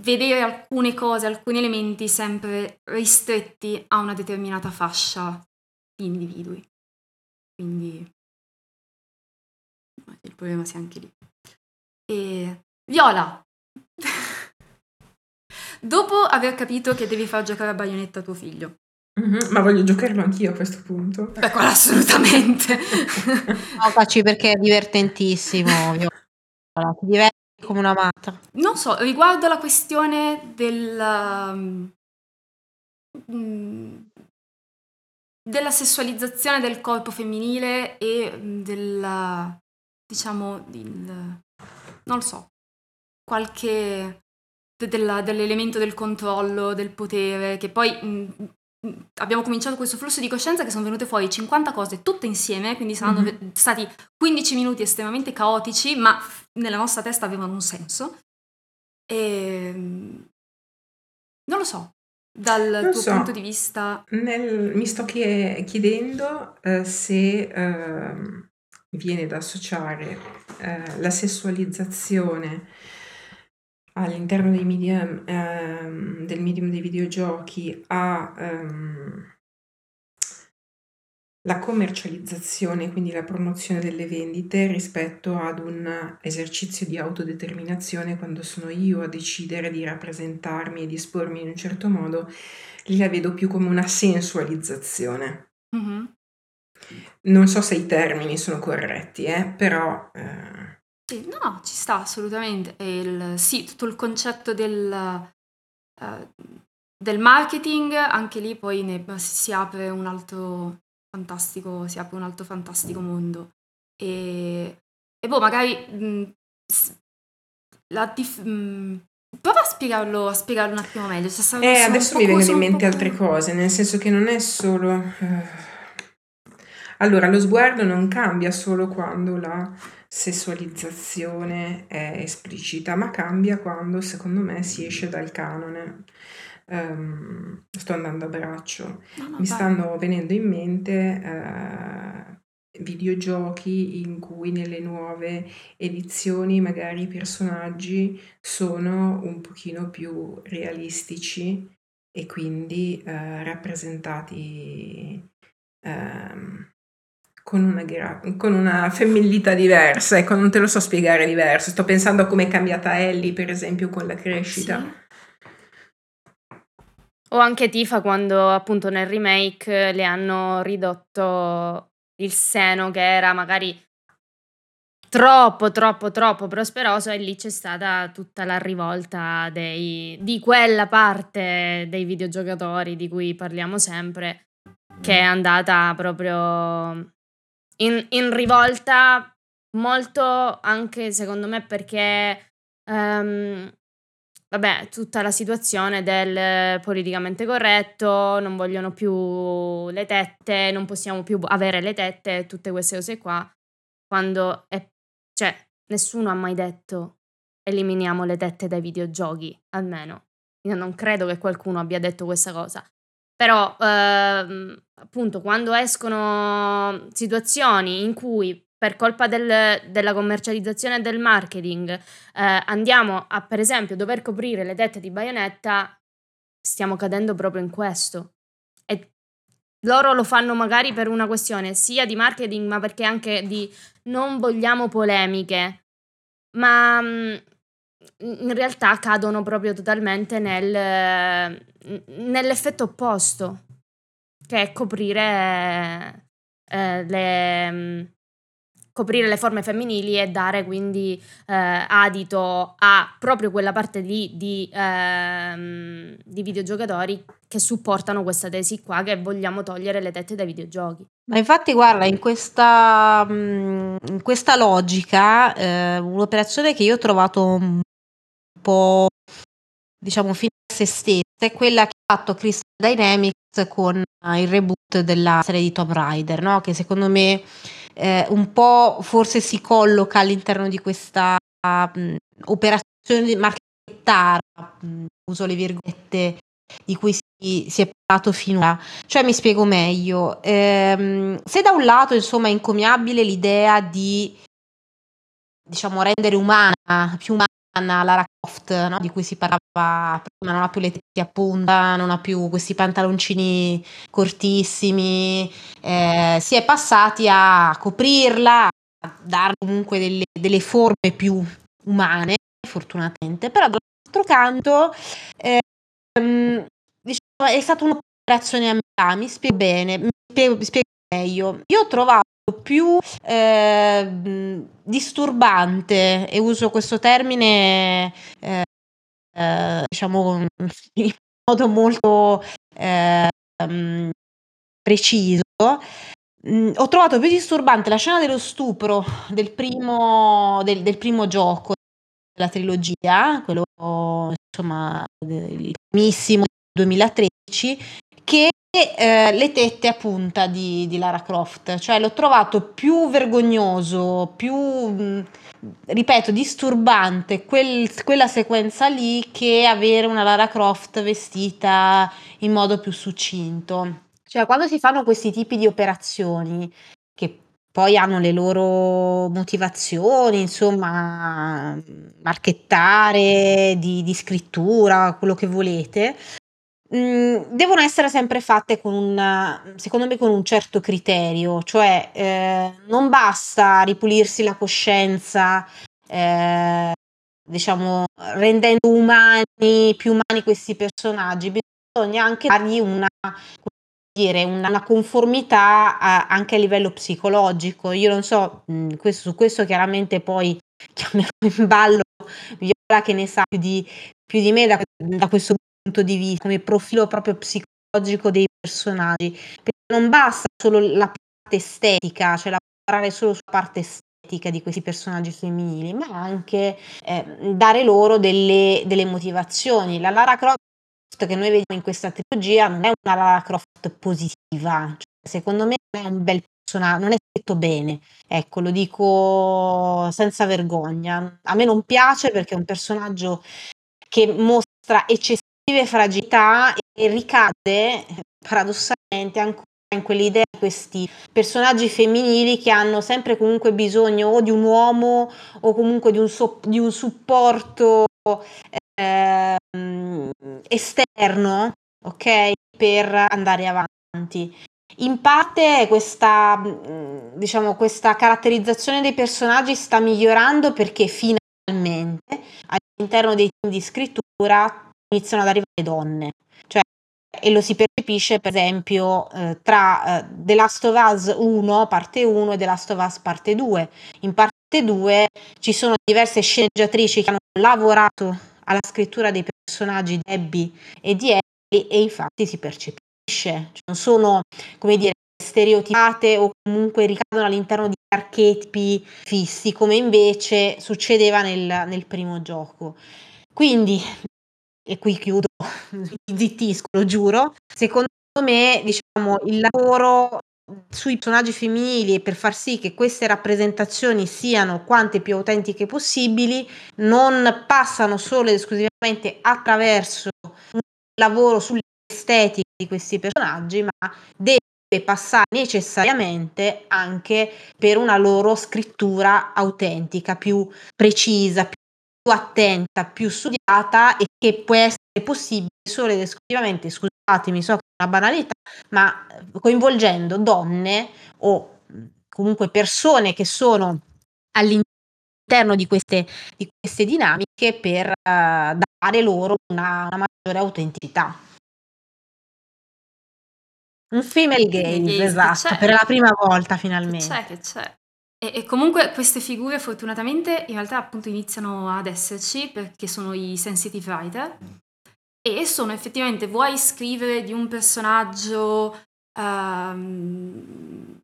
vedere alcune cose, alcuni elementi sempre ristretti a una determinata fascia di individui. Quindi il problema sia anche lì. E Viola! Dopo aver capito che devi far giocare a baionetta tuo figlio. Mm-hmm, ma voglio giocarlo anch'io a questo punto. Beh, quello assolutamente. Giocaci perché è divertentissimo. Viola. Ti diverti come una matta. Non so, riguardo la questione del... Um, della sessualizzazione del corpo femminile e del, diciamo, il, non lo so, qualche de, della, dell'elemento del controllo, del potere, che poi mh, mh, abbiamo cominciato questo flusso di coscienza che sono venute fuori 50 cose tutte insieme, quindi saranno mm-hmm. stati 15 minuti estremamente caotici, ma nella nostra testa avevano un senso. E non lo so, dal non tuo so. punto di vista. Nel, mi sto chiedendo uh, se uh, viene da associare eh, la sessualizzazione all'interno dei medium, ehm, del medium dei videogiochi a ehm, la commercializzazione, quindi la promozione delle vendite rispetto ad un esercizio di autodeterminazione quando sono io a decidere di rappresentarmi e di espormi in un certo modo, lì la vedo più come una sensualizzazione. Mm-hmm. Non so se i termini sono corretti, eh, però... Eh... Sì, no, ci sta assolutamente. Il, sì, tutto il concetto del, uh, del marketing, anche lì poi ne, si apre un altro fantastico, si apre un altro fantastico mondo. E, e boh, magari mh, la dif- mh, Prova a spiegarlo, a spiegarlo un attimo meglio. Cioè, eh, adesso mi vengono in mente altre cose, nel senso che non è solo... Uh allora, lo sguardo non cambia solo quando la sessualizzazione è esplicita, ma cambia quando, secondo me, si esce dal canone. Um, sto andando a braccio. No, no, Mi stanno venendo in mente uh, videogiochi in cui nelle nuove edizioni magari i personaggi sono un pochino più realistici e quindi uh, rappresentati um, con una, gra- con una femminilità diversa, ecco, non te lo so spiegare diverso. Sto pensando a come è cambiata Ellie, per esempio, con la crescita. Sì. O anche Tifa quando appunto nel remake le hanno ridotto il seno che era magari troppo, troppo, troppo prosperoso e lì c'è stata tutta la rivolta dei, di quella parte dei videogiocatori di cui parliamo sempre, che è andata proprio in, in rivolta molto anche secondo me perché um, vabbè tutta la situazione del politicamente corretto non vogliono più le tette non possiamo più avere le tette tutte queste cose qua quando è cioè nessuno ha mai detto eliminiamo le tette dai videogiochi almeno. Io non credo che qualcuno abbia detto questa cosa però, ehm, appunto, quando escono situazioni in cui per colpa del, della commercializzazione e del marketing eh, andiamo a, per esempio, dover coprire le tette di baionetta, stiamo cadendo proprio in questo. E loro lo fanno magari per una questione sia di marketing, ma perché anche di non vogliamo polemiche. Ma mm, in realtà cadono proprio totalmente nel, nell'effetto opposto. che è coprire eh, le, mm, coprire le forme femminili e dare quindi eh, adito a proprio quella parte lì di, ehm, di, videogiocatori che supportano questa tesi qua che vogliamo togliere le tette dai videogiochi. Ma infatti guarda, in questa, mm, in questa logica, eh, un'operazione che io ho trovato po' diciamo fine a se stessa è quella che ha fatto Crystal Dynamics con il reboot della serie di Tomb Raider, no? che secondo me eh, un po' forse si colloca all'interno di questa mh, operazione di marchettara, mh, uso le virgolette, di cui si, si, è parlato finora. Cioè mi spiego meglio. Ehm, se da un lato insomma è incommiabile l'idea di diciamo rendere umana, più umana Lara Croft, no? di cui si parlava prima, non ha più le tette a punta, non ha più questi pantaloncini cortissimi, eh, si è passati a coprirla, a dare comunque delle, delle forme più umane, fortunatamente, però dall'altro canto eh, diciamo, è stata un'operazione a metà, mi spiego bene, mi spiego meglio. Io ho trovato più eh, disturbante, e uso questo termine eh, eh, diciamo in modo molto ehm, preciso, mm, ho trovato più disturbante la scena dello stupro del primo, del, del primo gioco della trilogia, quello insomma il primissimo 2013, che eh, le tette a punta di, di, Lara Croft, cioè l'ho trovato più vergognoso, più, ripeto, disturbante quel, quella sequenza lì che avere una Lara Croft vestita in modo più succinto. Cioè, quando si fanno questi tipi di operazioni, che poi hanno le loro motivazioni, insomma, marchettare, di, di scrittura, quello che volete, Mhmm, devono essere sempre fatte con un secondo me con un certo criterio, cioè, ehm, non basta ripulirsi la coscienza, ehm, diciamo rendendo umani più umani questi personaggi, bisogna anche dargli una dire, una conformità a anche a livello psicologico. Io non so, mhmm, questo su questo chiaramente poi chiamerò in ballo Viola che ne sa più di più di me da da questo punto di vista, come profilo proprio psicologico dei personaggi, perché non basta solo la parte estetica, cioè lavorare solo sulla parte estetica di questi personaggi femminili, ma anche eh, dare loro delle, delle motivazioni. La Lara Croft che noi vediamo in questa trilogia non è una Lara Croft positiva, cioè, secondo me non è un bel personaggio, non è scritto bene, ecco, lo dico senza vergogna. A me non piace perché è un personaggio che mostra eccessivamente fragilità e ricade paradossalmente ancora in quell'idea di questi personaggi femminili che hanno sempre comunque bisogno o di un uomo o comunque di un, so- di un supporto eh, esterno, ok, per andare avanti. In parte questa, diciamo, questa caratterizzazione dei personaggi sta migliorando perché finalmente all'interno dei team di scrittura iniziano ad arrivare donne. Cioè, e lo si percepisce per esempio eh, tra eh, The Last of Us 1 parte 1 e The Last of Us parte 2. In parte 2 ci sono diverse sceneggiatrici che hanno lavorato alla scrittura dei personaggi Abby e di Ellie e infatti si percepisce. Cioè, non sono, come dire, stereotipate o comunque ricadono all'interno di archetipi fissi come invece succedeva nel, nel primo gioco. Quindi e qui chiudo, zittisco, lo giuro, secondo me diciamo, il lavoro sui personaggi femminili per far sì che queste rappresentazioni siano quante più autentiche possibili non passano solo ed esclusivamente attraverso un lavoro sull'estetica di questi personaggi, ma deve passare necessariamente anche per una loro scrittura autentica, più precisa, più attenta, più studiata e che può essere possibile solo ed esclusivamente, scusatemi, so che è una banalità, ma coinvolgendo donne o comunque persone che sono all'interno di queste, di queste dinamiche per uh, dare loro una, una maggiore autenticità. Un female gaze, esatto, per la prima volta Che finalmente. c'è, che c'è. E, e comunque queste figure fortunatamente in realtà appunto iniziano ad esserci perché sono i sensitive writer e sono effettivamente, vuoi scrivere di un personaggio ehm,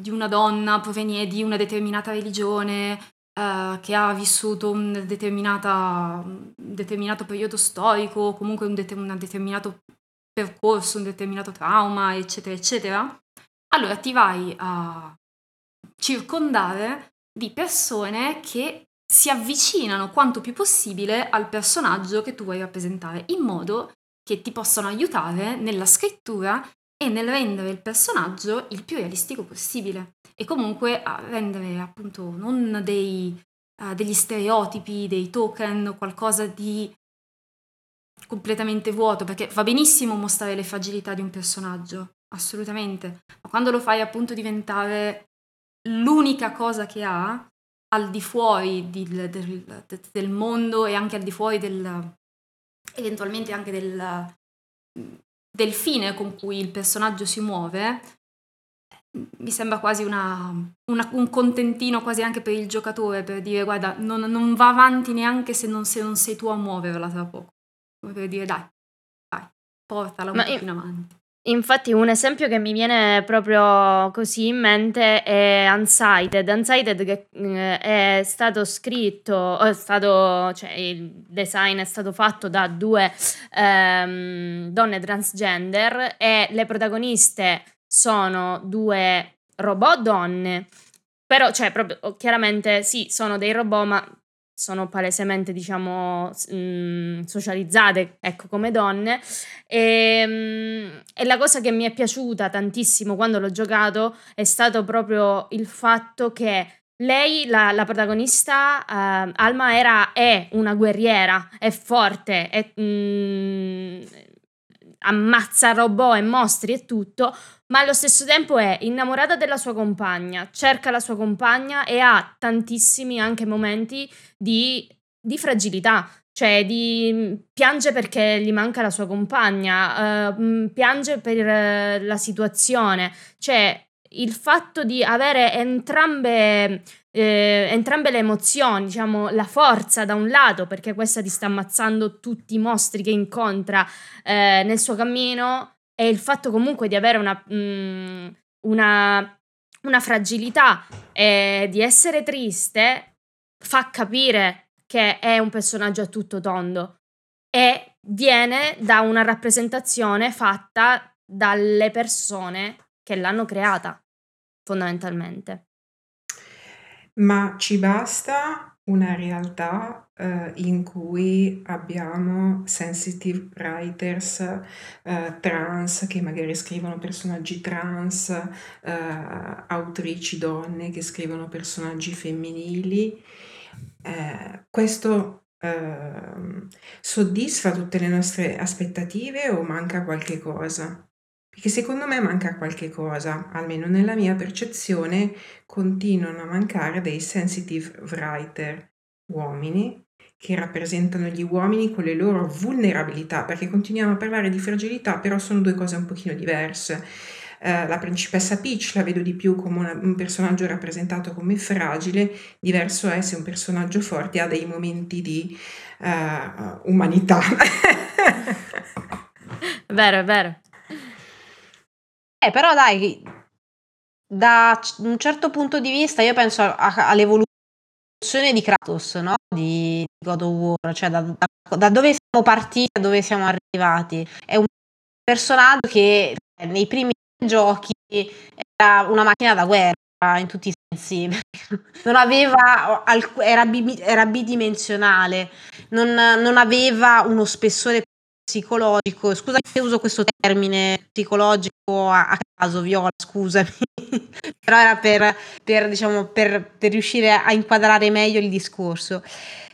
di una donna proveniente di una determinata religione eh, che ha vissuto un, un determinato periodo storico, comunque un, det- un determinato percorso, un determinato trauma, eccetera, eccetera, allora ti vai a circondare di persone che si avvicinano quanto più possibile al personaggio che tu vuoi rappresentare, in modo che ti possano aiutare nella scrittura e nel rendere il personaggio il più realistico possibile. E comunque a rendere appunto non dei, uh, degli stereotipi, dei token o qualcosa di completamente vuoto, perché va benissimo mostrare le fragilità di un personaggio, assolutamente, ma quando lo fai appunto diventare l'unica cosa che ha al di fuori del, del, del mondo e anche al di fuori del, eventualmente anche del, del fine con cui il personaggio si muove, mi sembra quasi una, una, un contentino quasi anche per il giocatore, per dire guarda, non, non va avanti neanche se non, se non, sei tu a muoverla tra poco. Come per dire dai, dai, portala un Ma po' io- più in avanti. Infatti un esempio che mi viene proprio così in mente è Unsighted. Unsighted che eh, è stato scritto, è stato, cioè il design è stato fatto da due ehm, donne transgender e le protagoniste sono due robot donne. Però, cioè, proprio, chiaramente sì, sono dei robot, ma sono palesemente, diciamo, mm, socializzate, ecco, come donne. E, mm, e la cosa che mi è piaciuta tantissimo quando l'ho giocato è stato proprio il fatto che lei, la, la protagonista, eh, Alma, era, è una guerriera, è forte, è, mm, ammazza robot e mostri e tutto, ma allo stesso tempo è innamorata della sua compagna, cerca la sua compagna e ha tantissimi anche momenti di, di fragilità. Cioè, di, piange perché gli manca la sua compagna, eh, mm, piange per eh, la situazione. Cioè, il fatto di avere entrambe, eh, entrambe le emozioni, diciamo, la forza da un lato, perché questa ti sta ammazzando tutti i mostri che incontra eh, nel suo cammino, e il fatto comunque di avere una, mm, una, una fragilità e di essere triste fa capire che è un personaggio a tutto tondo e viene da una rappresentazione fatta dalle persone che l'hanno creata, fondamentalmente. Ma ci basta una realtà eh, in cui abbiamo sensitive writers eh, trans che magari scrivono personaggi trans, eh, autrici donne che scrivono personaggi femminili. Eh, questo ehm, soddisfa tutte le nostre aspettative o manca qualche cosa? Perché secondo me manca qualche cosa, almeno nella mia percezione continuano a mancare dei sensitive writer uomini che rappresentano gli uomini con le loro vulnerabilità, perché continuiamo a parlare di fragilità, però sono due cose un pochino diverse. Eh, la principessa Peach la vedo di più come una- un personaggio rappresentato come fragile, diverso è se un personaggio forte ha dei momenti di eh, umanità. Vero, è vero. Eh, però dai, da un certo punto di vista io penso a- a- all'evoluzione di Kratos, no? Di God of War, cioè da, da- da dove siamo partiti a dove siamo arrivati. È un personaggio che eh, nei primi giochi era una macchina da guerra in tutti i sensi. Non aveva, era, bi- era bidimensionale, non, non aveva uno spessore psicologico. Scusa se uso questo termine psicologico a, a caso, Viola, scusami. Però era per, per, diciamo, per, per riuscire a inquadrare meglio il discorso.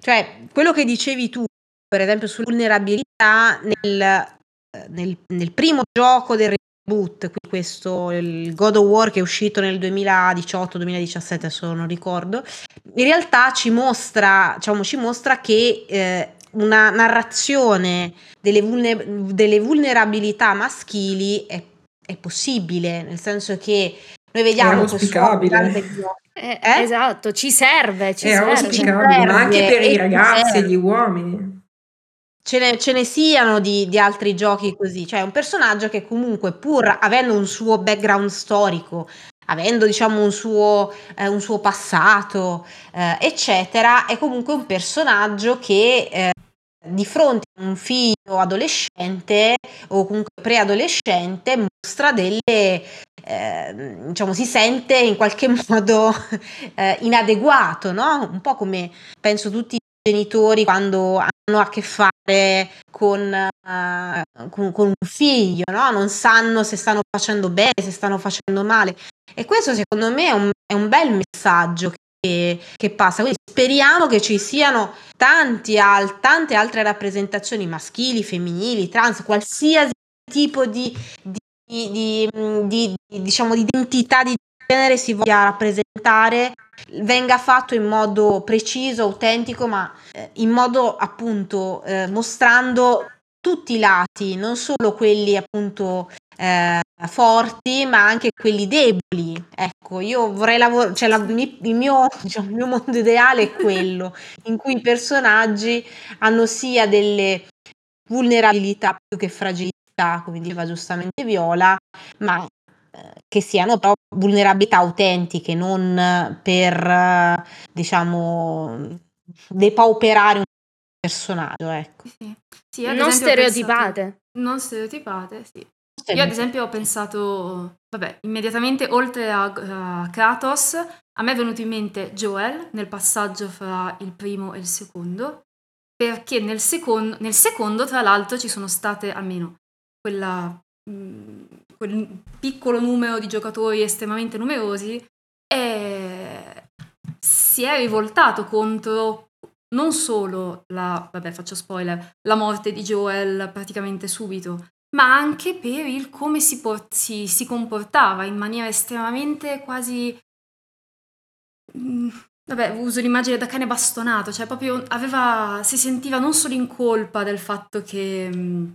Cioè, quello che dicevi tu, per esempio, sulla vulnerabilità nel, nel, nel primo gioco del reboot, questo, il God of War che è uscito nel 2018-2017, adesso non ricordo, in realtà ci mostra, diciamo, ci mostra che eh, una narrazione delle, vulne- delle vulnerabilità maschili è è possibile, nel senso che noi vediamo è auspicabile. Eh, eh? Esatto, ci serve, ci è serve. auspicabile, ma anche per i ragazzi e gli uomini. Ce ne, ce ne, siano di, di, altri giochi così, cioè un personaggio che comunque pur avendo un suo background storico, avendo diciamo un suo, eh, un suo passato, eh, eccetera, è comunque un personaggio che eh, di fronte a un figlio adolescente o comunque preadolescente mostra delle eh, diciamo si sente in qualche modo eh, inadeguato no? un po' come penso tutti i genitori quando hanno a che fare con, uh, con, con un figlio no? non sanno se stanno facendo bene se stanno facendo male e questo secondo me è un, è un bel messaggio che, passa. Quindi speriamo che ci siano tanti al, tante altre rappresentazioni maschili, femminili, trans, qualsiasi tipo di, di, di, di diciamo, di identità di genere si voglia rappresentare venga fatto in modo preciso, autentico, ma eh, in modo appunto eh, mostrando tutti i lati, non solo quelli appunto eh, forti, ma anche quelli deboli. Ecco, io vorrei lavorare, cioè la, il, mio, diciamo, il mio mondo ideale è quello in cui i personaggi hanno sia delle vulnerabilità più che fragilità, come diceva giustamente Viola, ma eh, che siano però vulnerabilità autentiche, non per, diciamo, depauperare un personaggio, ecco. Sì. Sì, non stereotipate. Pensato, non stereotipate, sì. Io ad esempio ho pensato, vabbè, immediatamente oltre a, a Kratos, a me è venuto in mente Joel nel passaggio fra il primo e il secondo, perché nel, secon- nel secondo, tra l'altro, ci sono state almeno quella, mh, mm, quel piccolo numero di giocatori estremamente numerosi e si è rivoltato contro non solo la, vabbè faccio spoiler, la morte di Joel praticamente subito, ma anche per il come si, por- si, si comportava in maniera estremamente quasi... Mm, vabbè, uso l'immagine da cane bastonato, cioè proprio aveva, si sentiva non solo in colpa del fatto che... Mm,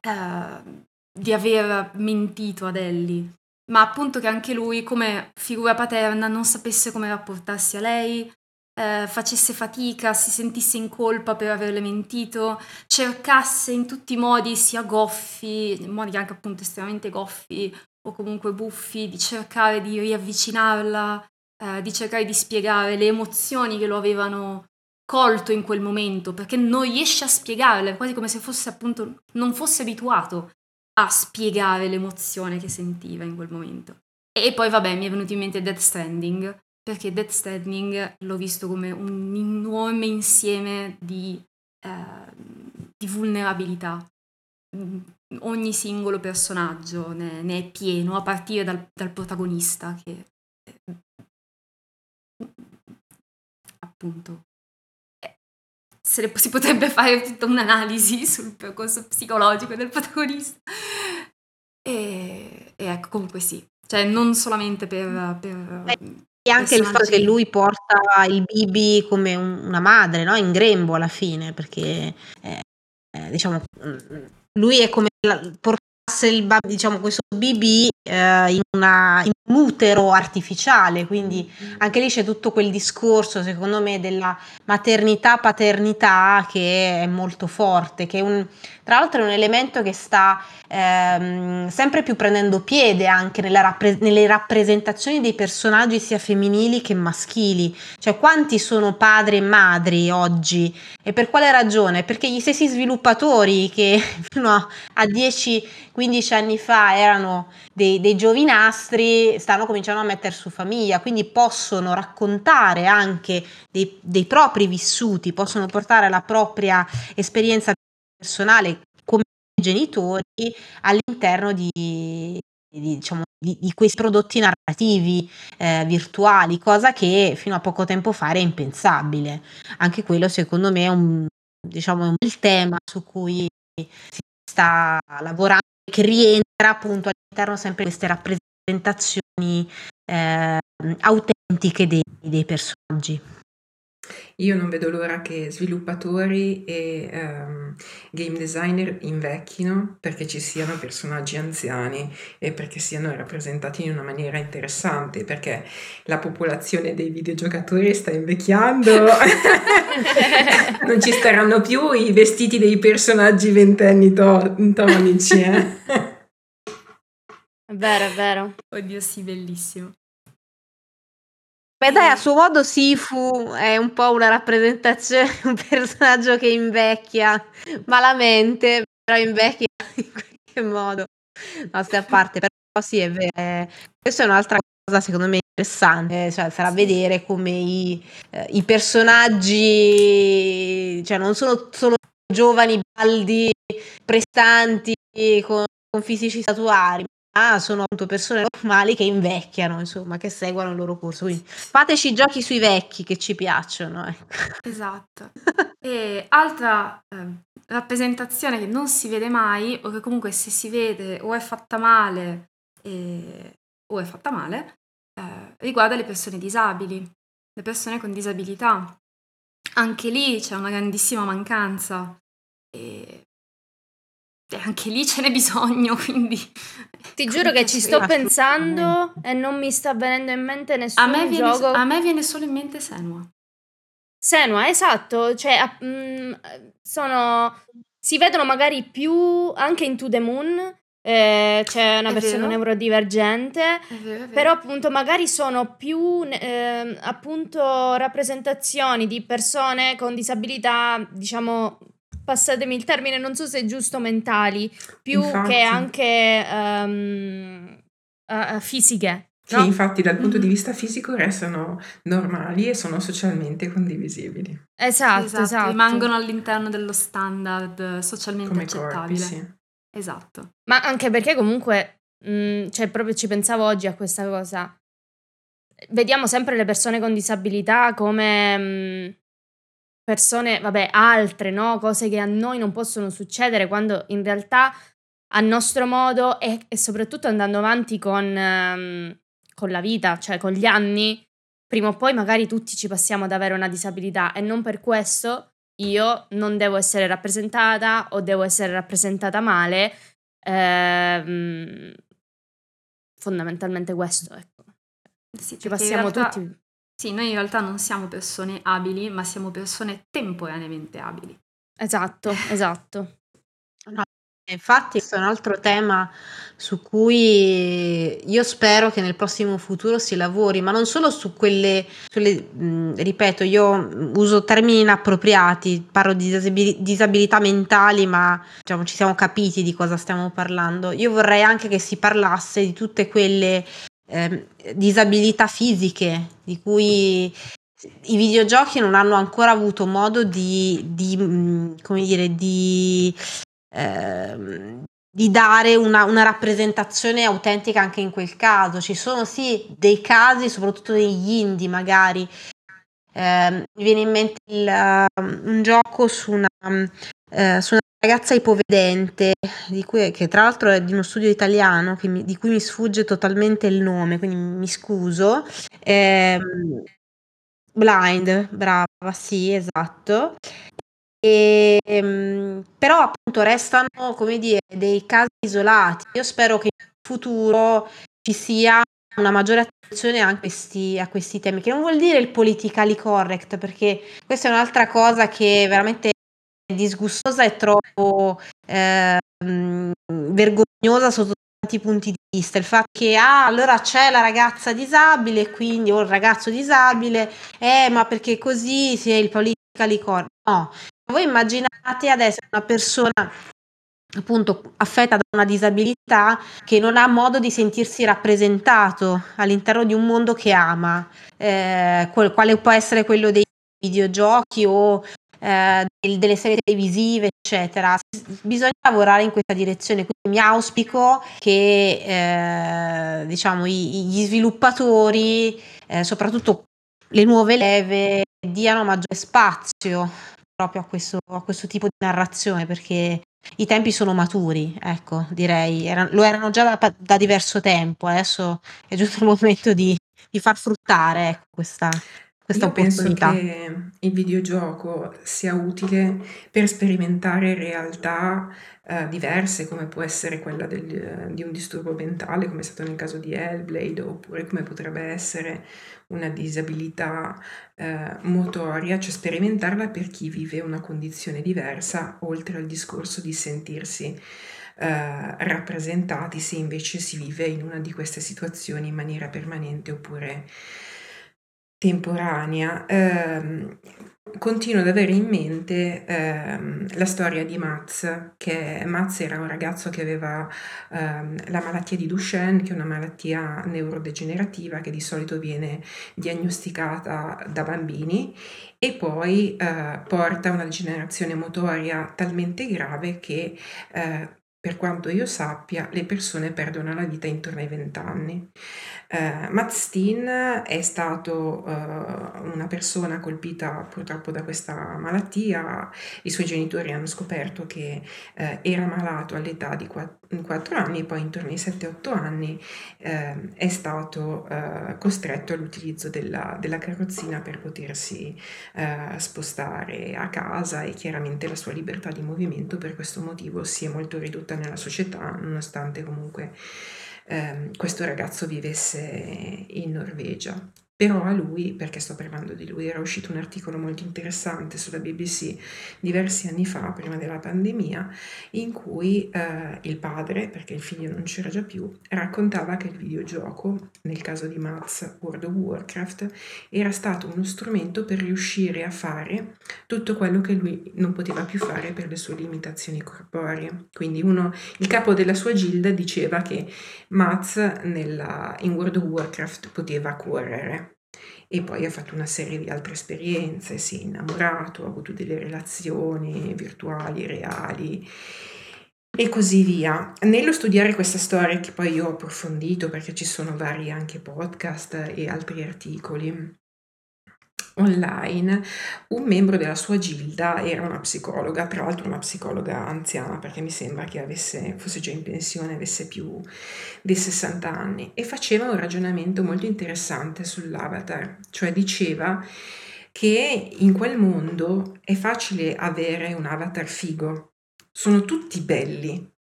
eh, di aver mentito ad Ellie, ma appunto che anche lui, come figura paterna, non sapesse come rapportarsi a lei, eh, facesse fatica, si sentisse in colpa per averle mentito, cercasse in tutti i modi, sia goffi, in modi anche appunto estremamente goffi o comunque buffi, di cercare di riavvicinarla, eh, di cercare di spiegare le emozioni che lo avevano colto in quel momento, perché non riesce a spiegarle, quasi come se fosse appunto non fosse abituato a spiegare l'emozione che sentiva in quel momento. E poi vabbè, mi è venuto in mente Death Stranding, perché Death Stranding l'ho visto come un enorme insieme di, eh, di vulnerabilità. Mm, ogni singolo personaggio ne, ne, è pieno, a partire dal, dal protagonista che eh, appunto eh, ne, si potrebbe fare tutta un'analisi sul percorso psicologico del protagonista. E, e ecco, comunque sì, cioè non solamente per, per e anche il fatto che lui porta il Bibi come un, una madre, no? In grembo alla fine, perché eh, eh, diciamo mm, lui è come la, portasse il diciamo questo BB eh, in, una, in, un utero artificiale, quindi anche lì c'è tutto quel discorso, secondo me, della maternità-paternità che è molto forte, che è un, tra l'altro è un elemento che sta ehm, sempre più prendendo piede anche rappre- nelle rappresentazioni dei personaggi sia femminili che maschili, cioè quanti sono padri e madri oggi? E per quale ragione? Perché gli stessi sviluppatori che fino a, a 10-15 anni fa erano dei, dei giovinastri stanno cominciando a mettere su famiglia, quindi possono raccontare anche dei, dei propri vissuti, possono portare la propria esperienza personale come genitori all'interno di, di, diciamo, di, di questi prodotti narrativi eh, virtuali, cosa che fino a poco tempo fa era impensabile. Anche quello secondo me è un, diciamo, un tema su cui si sta lavorando che rientra appunto all'interno sempre di queste rappresentazioni eh, autentiche dei, dei personaggi. Io non vedo l'ora che sviluppatori e um, game designer invecchino perché ci siano personaggi anziani e perché siano rappresentati in una maniera interessante, perché la popolazione dei videogiocatori sta invecchiando, non ci staranno più i vestiti dei personaggi ventenni to- tonici. Eh? È vero, è vero. Oddio, sì, bellissimo. Beh dai, a suo modo Sifu è un po' una rappresentazione un personaggio che invecchia malamente, però invecchia in qualche modo. No, stai a parte, però sì, è vero. Eh, questa è un'altra cosa secondo me interessante, cioè sarà vedere come i, eh, i personaggi, cioè non sono solo giovani, baldi, prestanti, con, con fisici statuari, Ah, sono appunto persone normali che invecchiano, insomma, che seguono il loro corso. Quindi fateci giochi sui vecchi che ci piacciono. Ecco. Esatto. e altra eh, rappresentazione che non si vede mai, o che comunque se si vede o è fatta male e, o è fatta male, eh, riguarda le persone disabili, le persone con disabilità. Anche lì c'è una grandissima mancanza. E e anche lì ce n'è bisogno, quindi... Ti giuro che ci sto pensando e non mi sta venendo in mente nessun a me viene, gioco. A me viene solo in mente Senua. Senua, esatto, cioè mm, sono... si vedono magari più anche in To The Moon, eh, c'è una è persona vero. neurodivergente, è vero, è vero. però appunto magari sono più eh, appunto rappresentazioni di persone con disabilità, diciamo passatemi il termine, non so se è giusto, mentali, più infatti. che anche um, uh, fisiche. No? Che infatti dal punto mm-hmm. di vista fisico restano normali e sono socialmente condivisibili. Esatto, esatto. esatto. Rimangono all'interno dello standard socialmente Come accettabile. Corpi, sì. Esatto. Ma anche perché comunque, mh, mm, cioè proprio ci pensavo oggi a questa cosa. Vediamo sempre le persone con disabilità come... Mh, persone, vabbè, altre, no? Cose che a noi non possono succedere quando in realtà a nostro modo e, e soprattutto andando avanti con, um, con la vita, cioè con gli anni, prima o poi magari tutti ci passiamo ad avere una disabilità e non per questo io non devo essere rappresentata o devo essere rappresentata male. Ehm, fondamentalmente questo, ecco. Sì, ci passiamo realtà... tutti sì, noi in realtà non siamo persone abili, ma siamo persone temporaneamente abili. Esatto, esatto. No, infatti questo è un altro tema su cui io spero che nel prossimo futuro si lavori, ma non solo su quelle, sulle, mh, ripeto, io uso termini inappropriati, parlo di disabilità mentali, ma diciamo, ci siamo capiti di cosa stiamo parlando. Io vorrei anche che si parlasse di tutte quelle eh, disabilità fisiche di cui i videogiochi non hanno ancora avuto modo di, di come dire, di, eh, di dare una, una, rappresentazione autentica anche in quel caso. Ci sono sì dei casi, soprattutto degli indie magari. Eh, mi viene in mente il, uh, un gioco su una, uh, su una ragazza ipovedente, di cui, che tra l'altro è di uno studio italiano, mi, di cui mi sfugge totalmente il nome, quindi mi scuso. Eh, blind, brava, sì, esatto. E, ehm, però appunto restano, come dire, dei casi isolati. Io spero che in futuro ci sia una maggiore attenzione a questi, a questi temi, che non vuol dire il politically correct, perché questa è un'altra cosa che veramente disgustosa e troppo eh, vergognosa sotto tanti punti di vista. Il fatto che ah, allora c'è la ragazza disabile, quindi o il ragazzo disabile, eh, ma perché così si è il politically correct. No, voi immaginate adesso una persona appunto affetta da una disabilità che non ha modo di sentirsi rappresentato all'interno di un mondo che ama, eh, quale può essere quello dei videogiochi o eh, delle serie televisive, eccetera. Bisogna lavorare in questa direzione, quindi mi auspico che eh, diciamo, i, gli sviluppatori, eh, soprattutto le nuove leve, diano maggiore spazio proprio a questo, a questo tipo di narrazione, perché i tempi sono maturi, ecco, direi, Era, lo erano già da, da, diverso tempo, adesso è giunto il momento di, di far fruttare ecco, questa, questa Io penso opportunità. che il videogioco sia utile per sperimentare realtà eh, diverse, come può essere quella del- di un disturbo mentale, come è stato nel caso di Hellblade, oppure come potrebbe essere una disabilità eh, motoria, cioè sperimentarla per chi vive una condizione diversa, oltre al discorso di sentirsi eh, rappresentati se invece si vive in una di queste situazioni in maniera permanente oppure temporanea. Ehm, continuo ad avere in mente ehm, la storia di Mats, che Mats era un ragazzo che aveva ehm, la malattia di Duchenne, che è una malattia neurodegenerativa che di solito viene diagnosticata da bambini e poi eh, porta a una degenerazione motoria talmente grave che eh, per quanto io sappia, le persone perdono la vita intorno ai 20 anni. Eh, Matt Steen è stato eh, una persona colpita purtroppo da questa malattia, i suoi genitori hanno scoperto che eh, era malato all'età di 4, anni, poi intorno ai 7-8 anni eh, è stato eh, costretto all'utilizzo della, della, carrozzina per potersi eh, spostare a casa e chiaramente la sua libertà di movimento per questo motivo si è molto ridotta nella società, nonostante comunque eh, questo ragazzo vivesse in Norvegia. Però a lui, perché sto parlando di lui, era uscito un articolo molto interessante sulla BBC diversi anni fa, prima della pandemia, in cui eh, il padre, perché il figlio non c'era già più, raccontava che il videogioco, nel caso di Mats World of Warcraft, era stato uno strumento per riuscire a fare tutto quello che lui non poteva più fare per le sue limitazioni corporee. Quindi uno, il capo della sua gilda diceva che Mats nella, in World of Warcraft poteva correre e poi ha fatto una serie di altre esperienze, si è innamorato, ha avuto delle relazioni virtuali, reali e così via. Nello studiare questa storia che poi io ho approfondito perché ci sono vari anche podcast e altri articoli, online, un membro della sua gilda era una psicologa, tra l'altro una psicologa anziana perché mi sembra che avesse, fosse già in pensione, avesse più di 60 anni e faceva un ragionamento molto interessante sull'avatar, cioè diceva che in quel mondo è facile avere un avatar figo, sono tutti belli,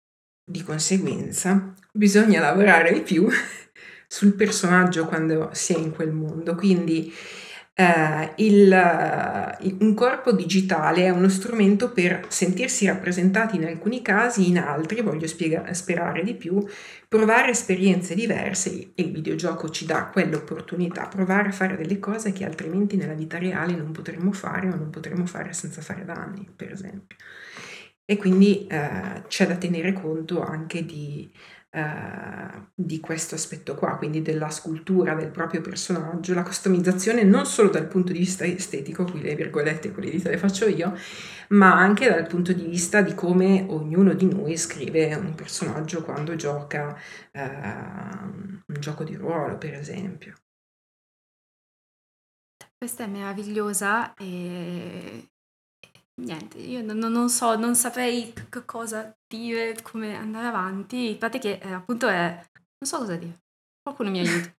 di conseguenza bisogna lavorare di più sul personaggio quando si è in quel mondo, quindi eh, il, un corpo digitale è uno strumento per sentirsi rappresentati in alcuni casi, in altri, voglio spiega, sperare di più, provare esperienze diverse e il videogioco ci dà quell'opportunità, provare a fare delle cose che altrimenti nella vita reale non potremmo fare o non potremmo fare senza fare danni, per esempio. E quindi eh, c'è da tenere conto anche di eh, di questo aspetto qua, quindi della scultura del proprio personaggio, la customizzazione non solo dal punto di vista estetico, qui le virgolette, quelle dita le faccio io, ma anche dal punto di vista di come ognuno di noi scrive un personaggio quando gioca uh, un gioco di ruolo, per esempio. Questa è meravigliosa e Niente, io non, non so, non saprei che cosa dire, come andare avanti. Il fatto è che eh, appunto è... non so cosa dire. Qualcuno mi aiuti.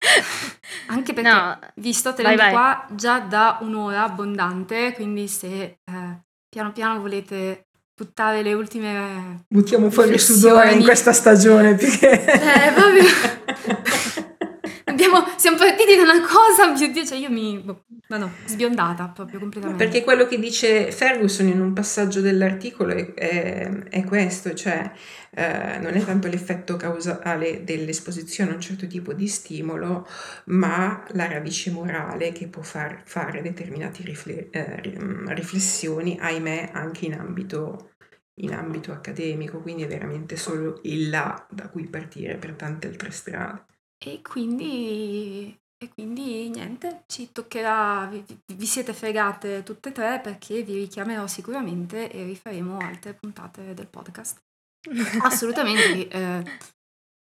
Anche perché no, vi sto tenendo vai, vai. qua già da un'ora abbondante, quindi se eh, piano piano volete buttare le ultime... Buttiamo fuori il sudore in questa stagione, perché... Eh, proprio... Abbiamo, siamo partiti da una cosa, mio Dio, cioè io mi... Boh, ma no, sbiondata proprio completamente. Perché quello che dice Ferguson in un passaggio dell'articolo è, è, è questo, cioè eh, non è tanto l'effetto causale dell'esposizione a un certo tipo di stimolo, ma la radice morale che può far, fare determinate rifle, eh, riflessioni, ahimè, anche in ambito in ambito accademico, quindi è veramente solo il là da cui partire per tante altre strade. E quindi, e quindi niente, ci toccherà, vi, vi siete fregate tutte e tre perché vi richiamerò sicuramente e rifaremo altre puntate del podcast. Assolutamente, eh,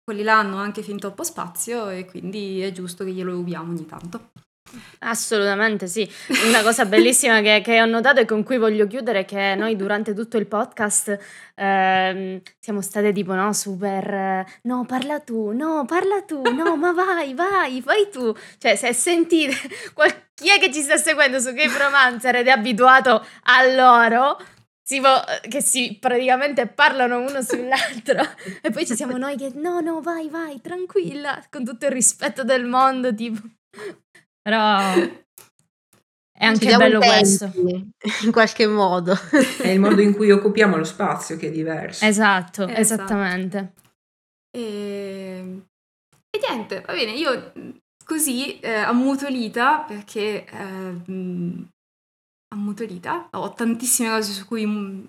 quelli là hanno anche fin troppo spazio e quindi è giusto che glielo rubiamo ogni tanto. Assolutamente sì. Una cosa bellissima che, che, ho notato e con cui voglio chiudere è che noi durante tutto il podcast eh, siamo state tipo no, super no, parla tu, no, parla tu, no, ma vai, vai, vai tu. Cioè, se sentite qual- chi è che ci sta seguendo su Game Romancer ed è abituato a loro, si vo- che si praticamente parlano uno sull'altro e poi ci siamo noi che no no vai vai tranquilla con tutto il rispetto del mondo tipo però è anche bello questo in qualche modo è il modo in cui occupiamo lo spazio che è diverso esatto, esatto. esattamente e... e niente va bene io così eh, ammutolita perché eh, ammutolita, ho tantissime cose su cui, mm,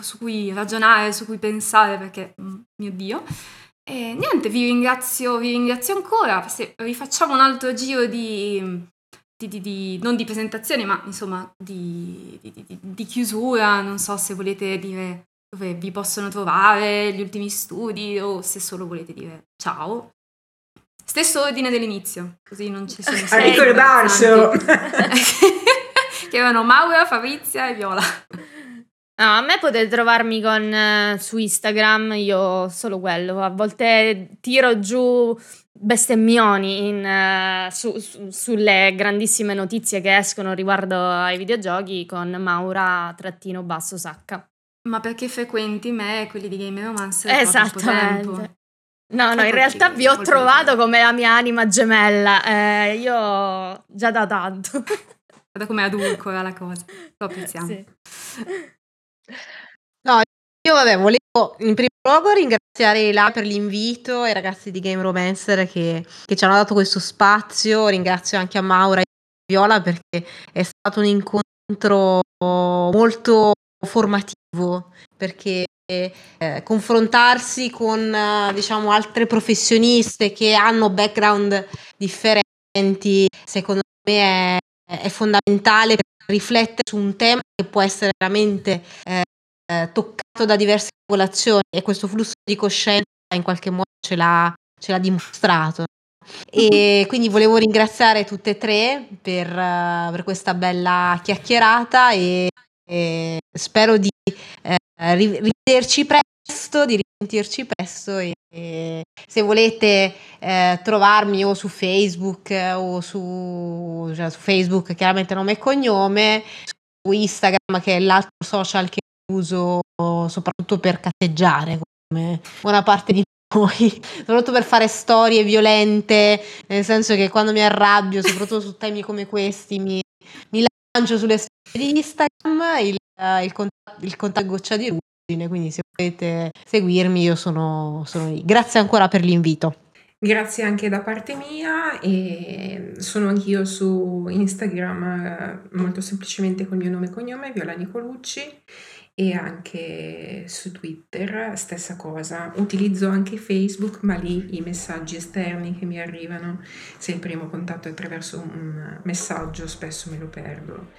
su cui ragionare, su cui pensare perché, mm, mio Dio. E niente, vi ringrazio, vi ringrazio ancora. Se rifacciamo un altro giro di, di, di, di non di presentazione, ma insomma di, di, chiusura, non so se volete dire dove vi possono trovare, gli ultimi studi o se solo volete dire ciao. Stesso ordine dell'inizio, così non ci sono A ricordarselo! che erano Maura, Fabrizia e Viola. No, a me potete trovarmi con, uh, su Instagram, io solo quello. A volte tiro giù bestemmioni in, uh, su, su, sulle grandissime notizie che escono riguardo ai videogiochi con Maura trattino basso sacca. Ma perché frequenti me e quelli di Game Romance? Esattamente. No, no, in realtà vi ho trovato come la mia anima gemella. Eh, io già da tanto. Guarda come adulcora la cosa. Lo apprezziamo. Sì. No, io vabbè, volevo in primo luogo ringraziare la per l'invito e i ragazzi di Game Romancer che, che ci hanno dato questo spazio. Ringrazio anche a Maura e Viola perché è stato un incontro molto formativo perché eh, confrontarsi con eh, diciamo altre professioniste che hanno background differenti secondo me è, è fondamentale per riflettere su un tema che può essere veramente eh, eh, toccato da diverse popolazioni e questo flusso di coscienza in qualche modo ce l'ha, ce l'ha dimostrato. E quindi volevo ringraziare tutte e tre per, uh, per questa bella chiacchierata e, e spero di eh, rivederci presto, di risentirci presto e, e se volete eh, trovarmi o su Facebook o su, cioè su, Facebook chiaramente nome e cognome, su Instagram che è l'altro social che uso soprattutto per categgiare come buona parte di noi, soprattutto per fare storie violente, nel senso che quando mi arrabbio, soprattutto su temi come questi, mi, mi lancio sulle storie di Instagram, il, il, contatto, il contatto goccia di ruggine, quindi se volete seguirmi io sono, sono lì. Grazie ancora per l'invito. Grazie anche da parte mia e sono anch'io su Instagram eh, molto semplicemente col mio nome e cognome, Viola Nicolucci e anche su Twitter stessa cosa. Utilizzo anche Facebook, ma lì i messaggi esterni che mi arrivano, se il primo contatto è attraverso un messaggio, spesso me lo perdo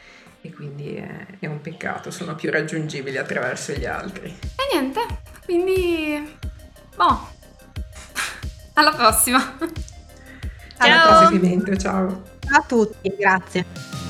e quindi è, è un peccato, sono più raggiungibili attraverso gli altri. E niente, quindi... Boh. Alla prossima. Ciao. Alla prossima ciao. Ciao a tutti, grazie.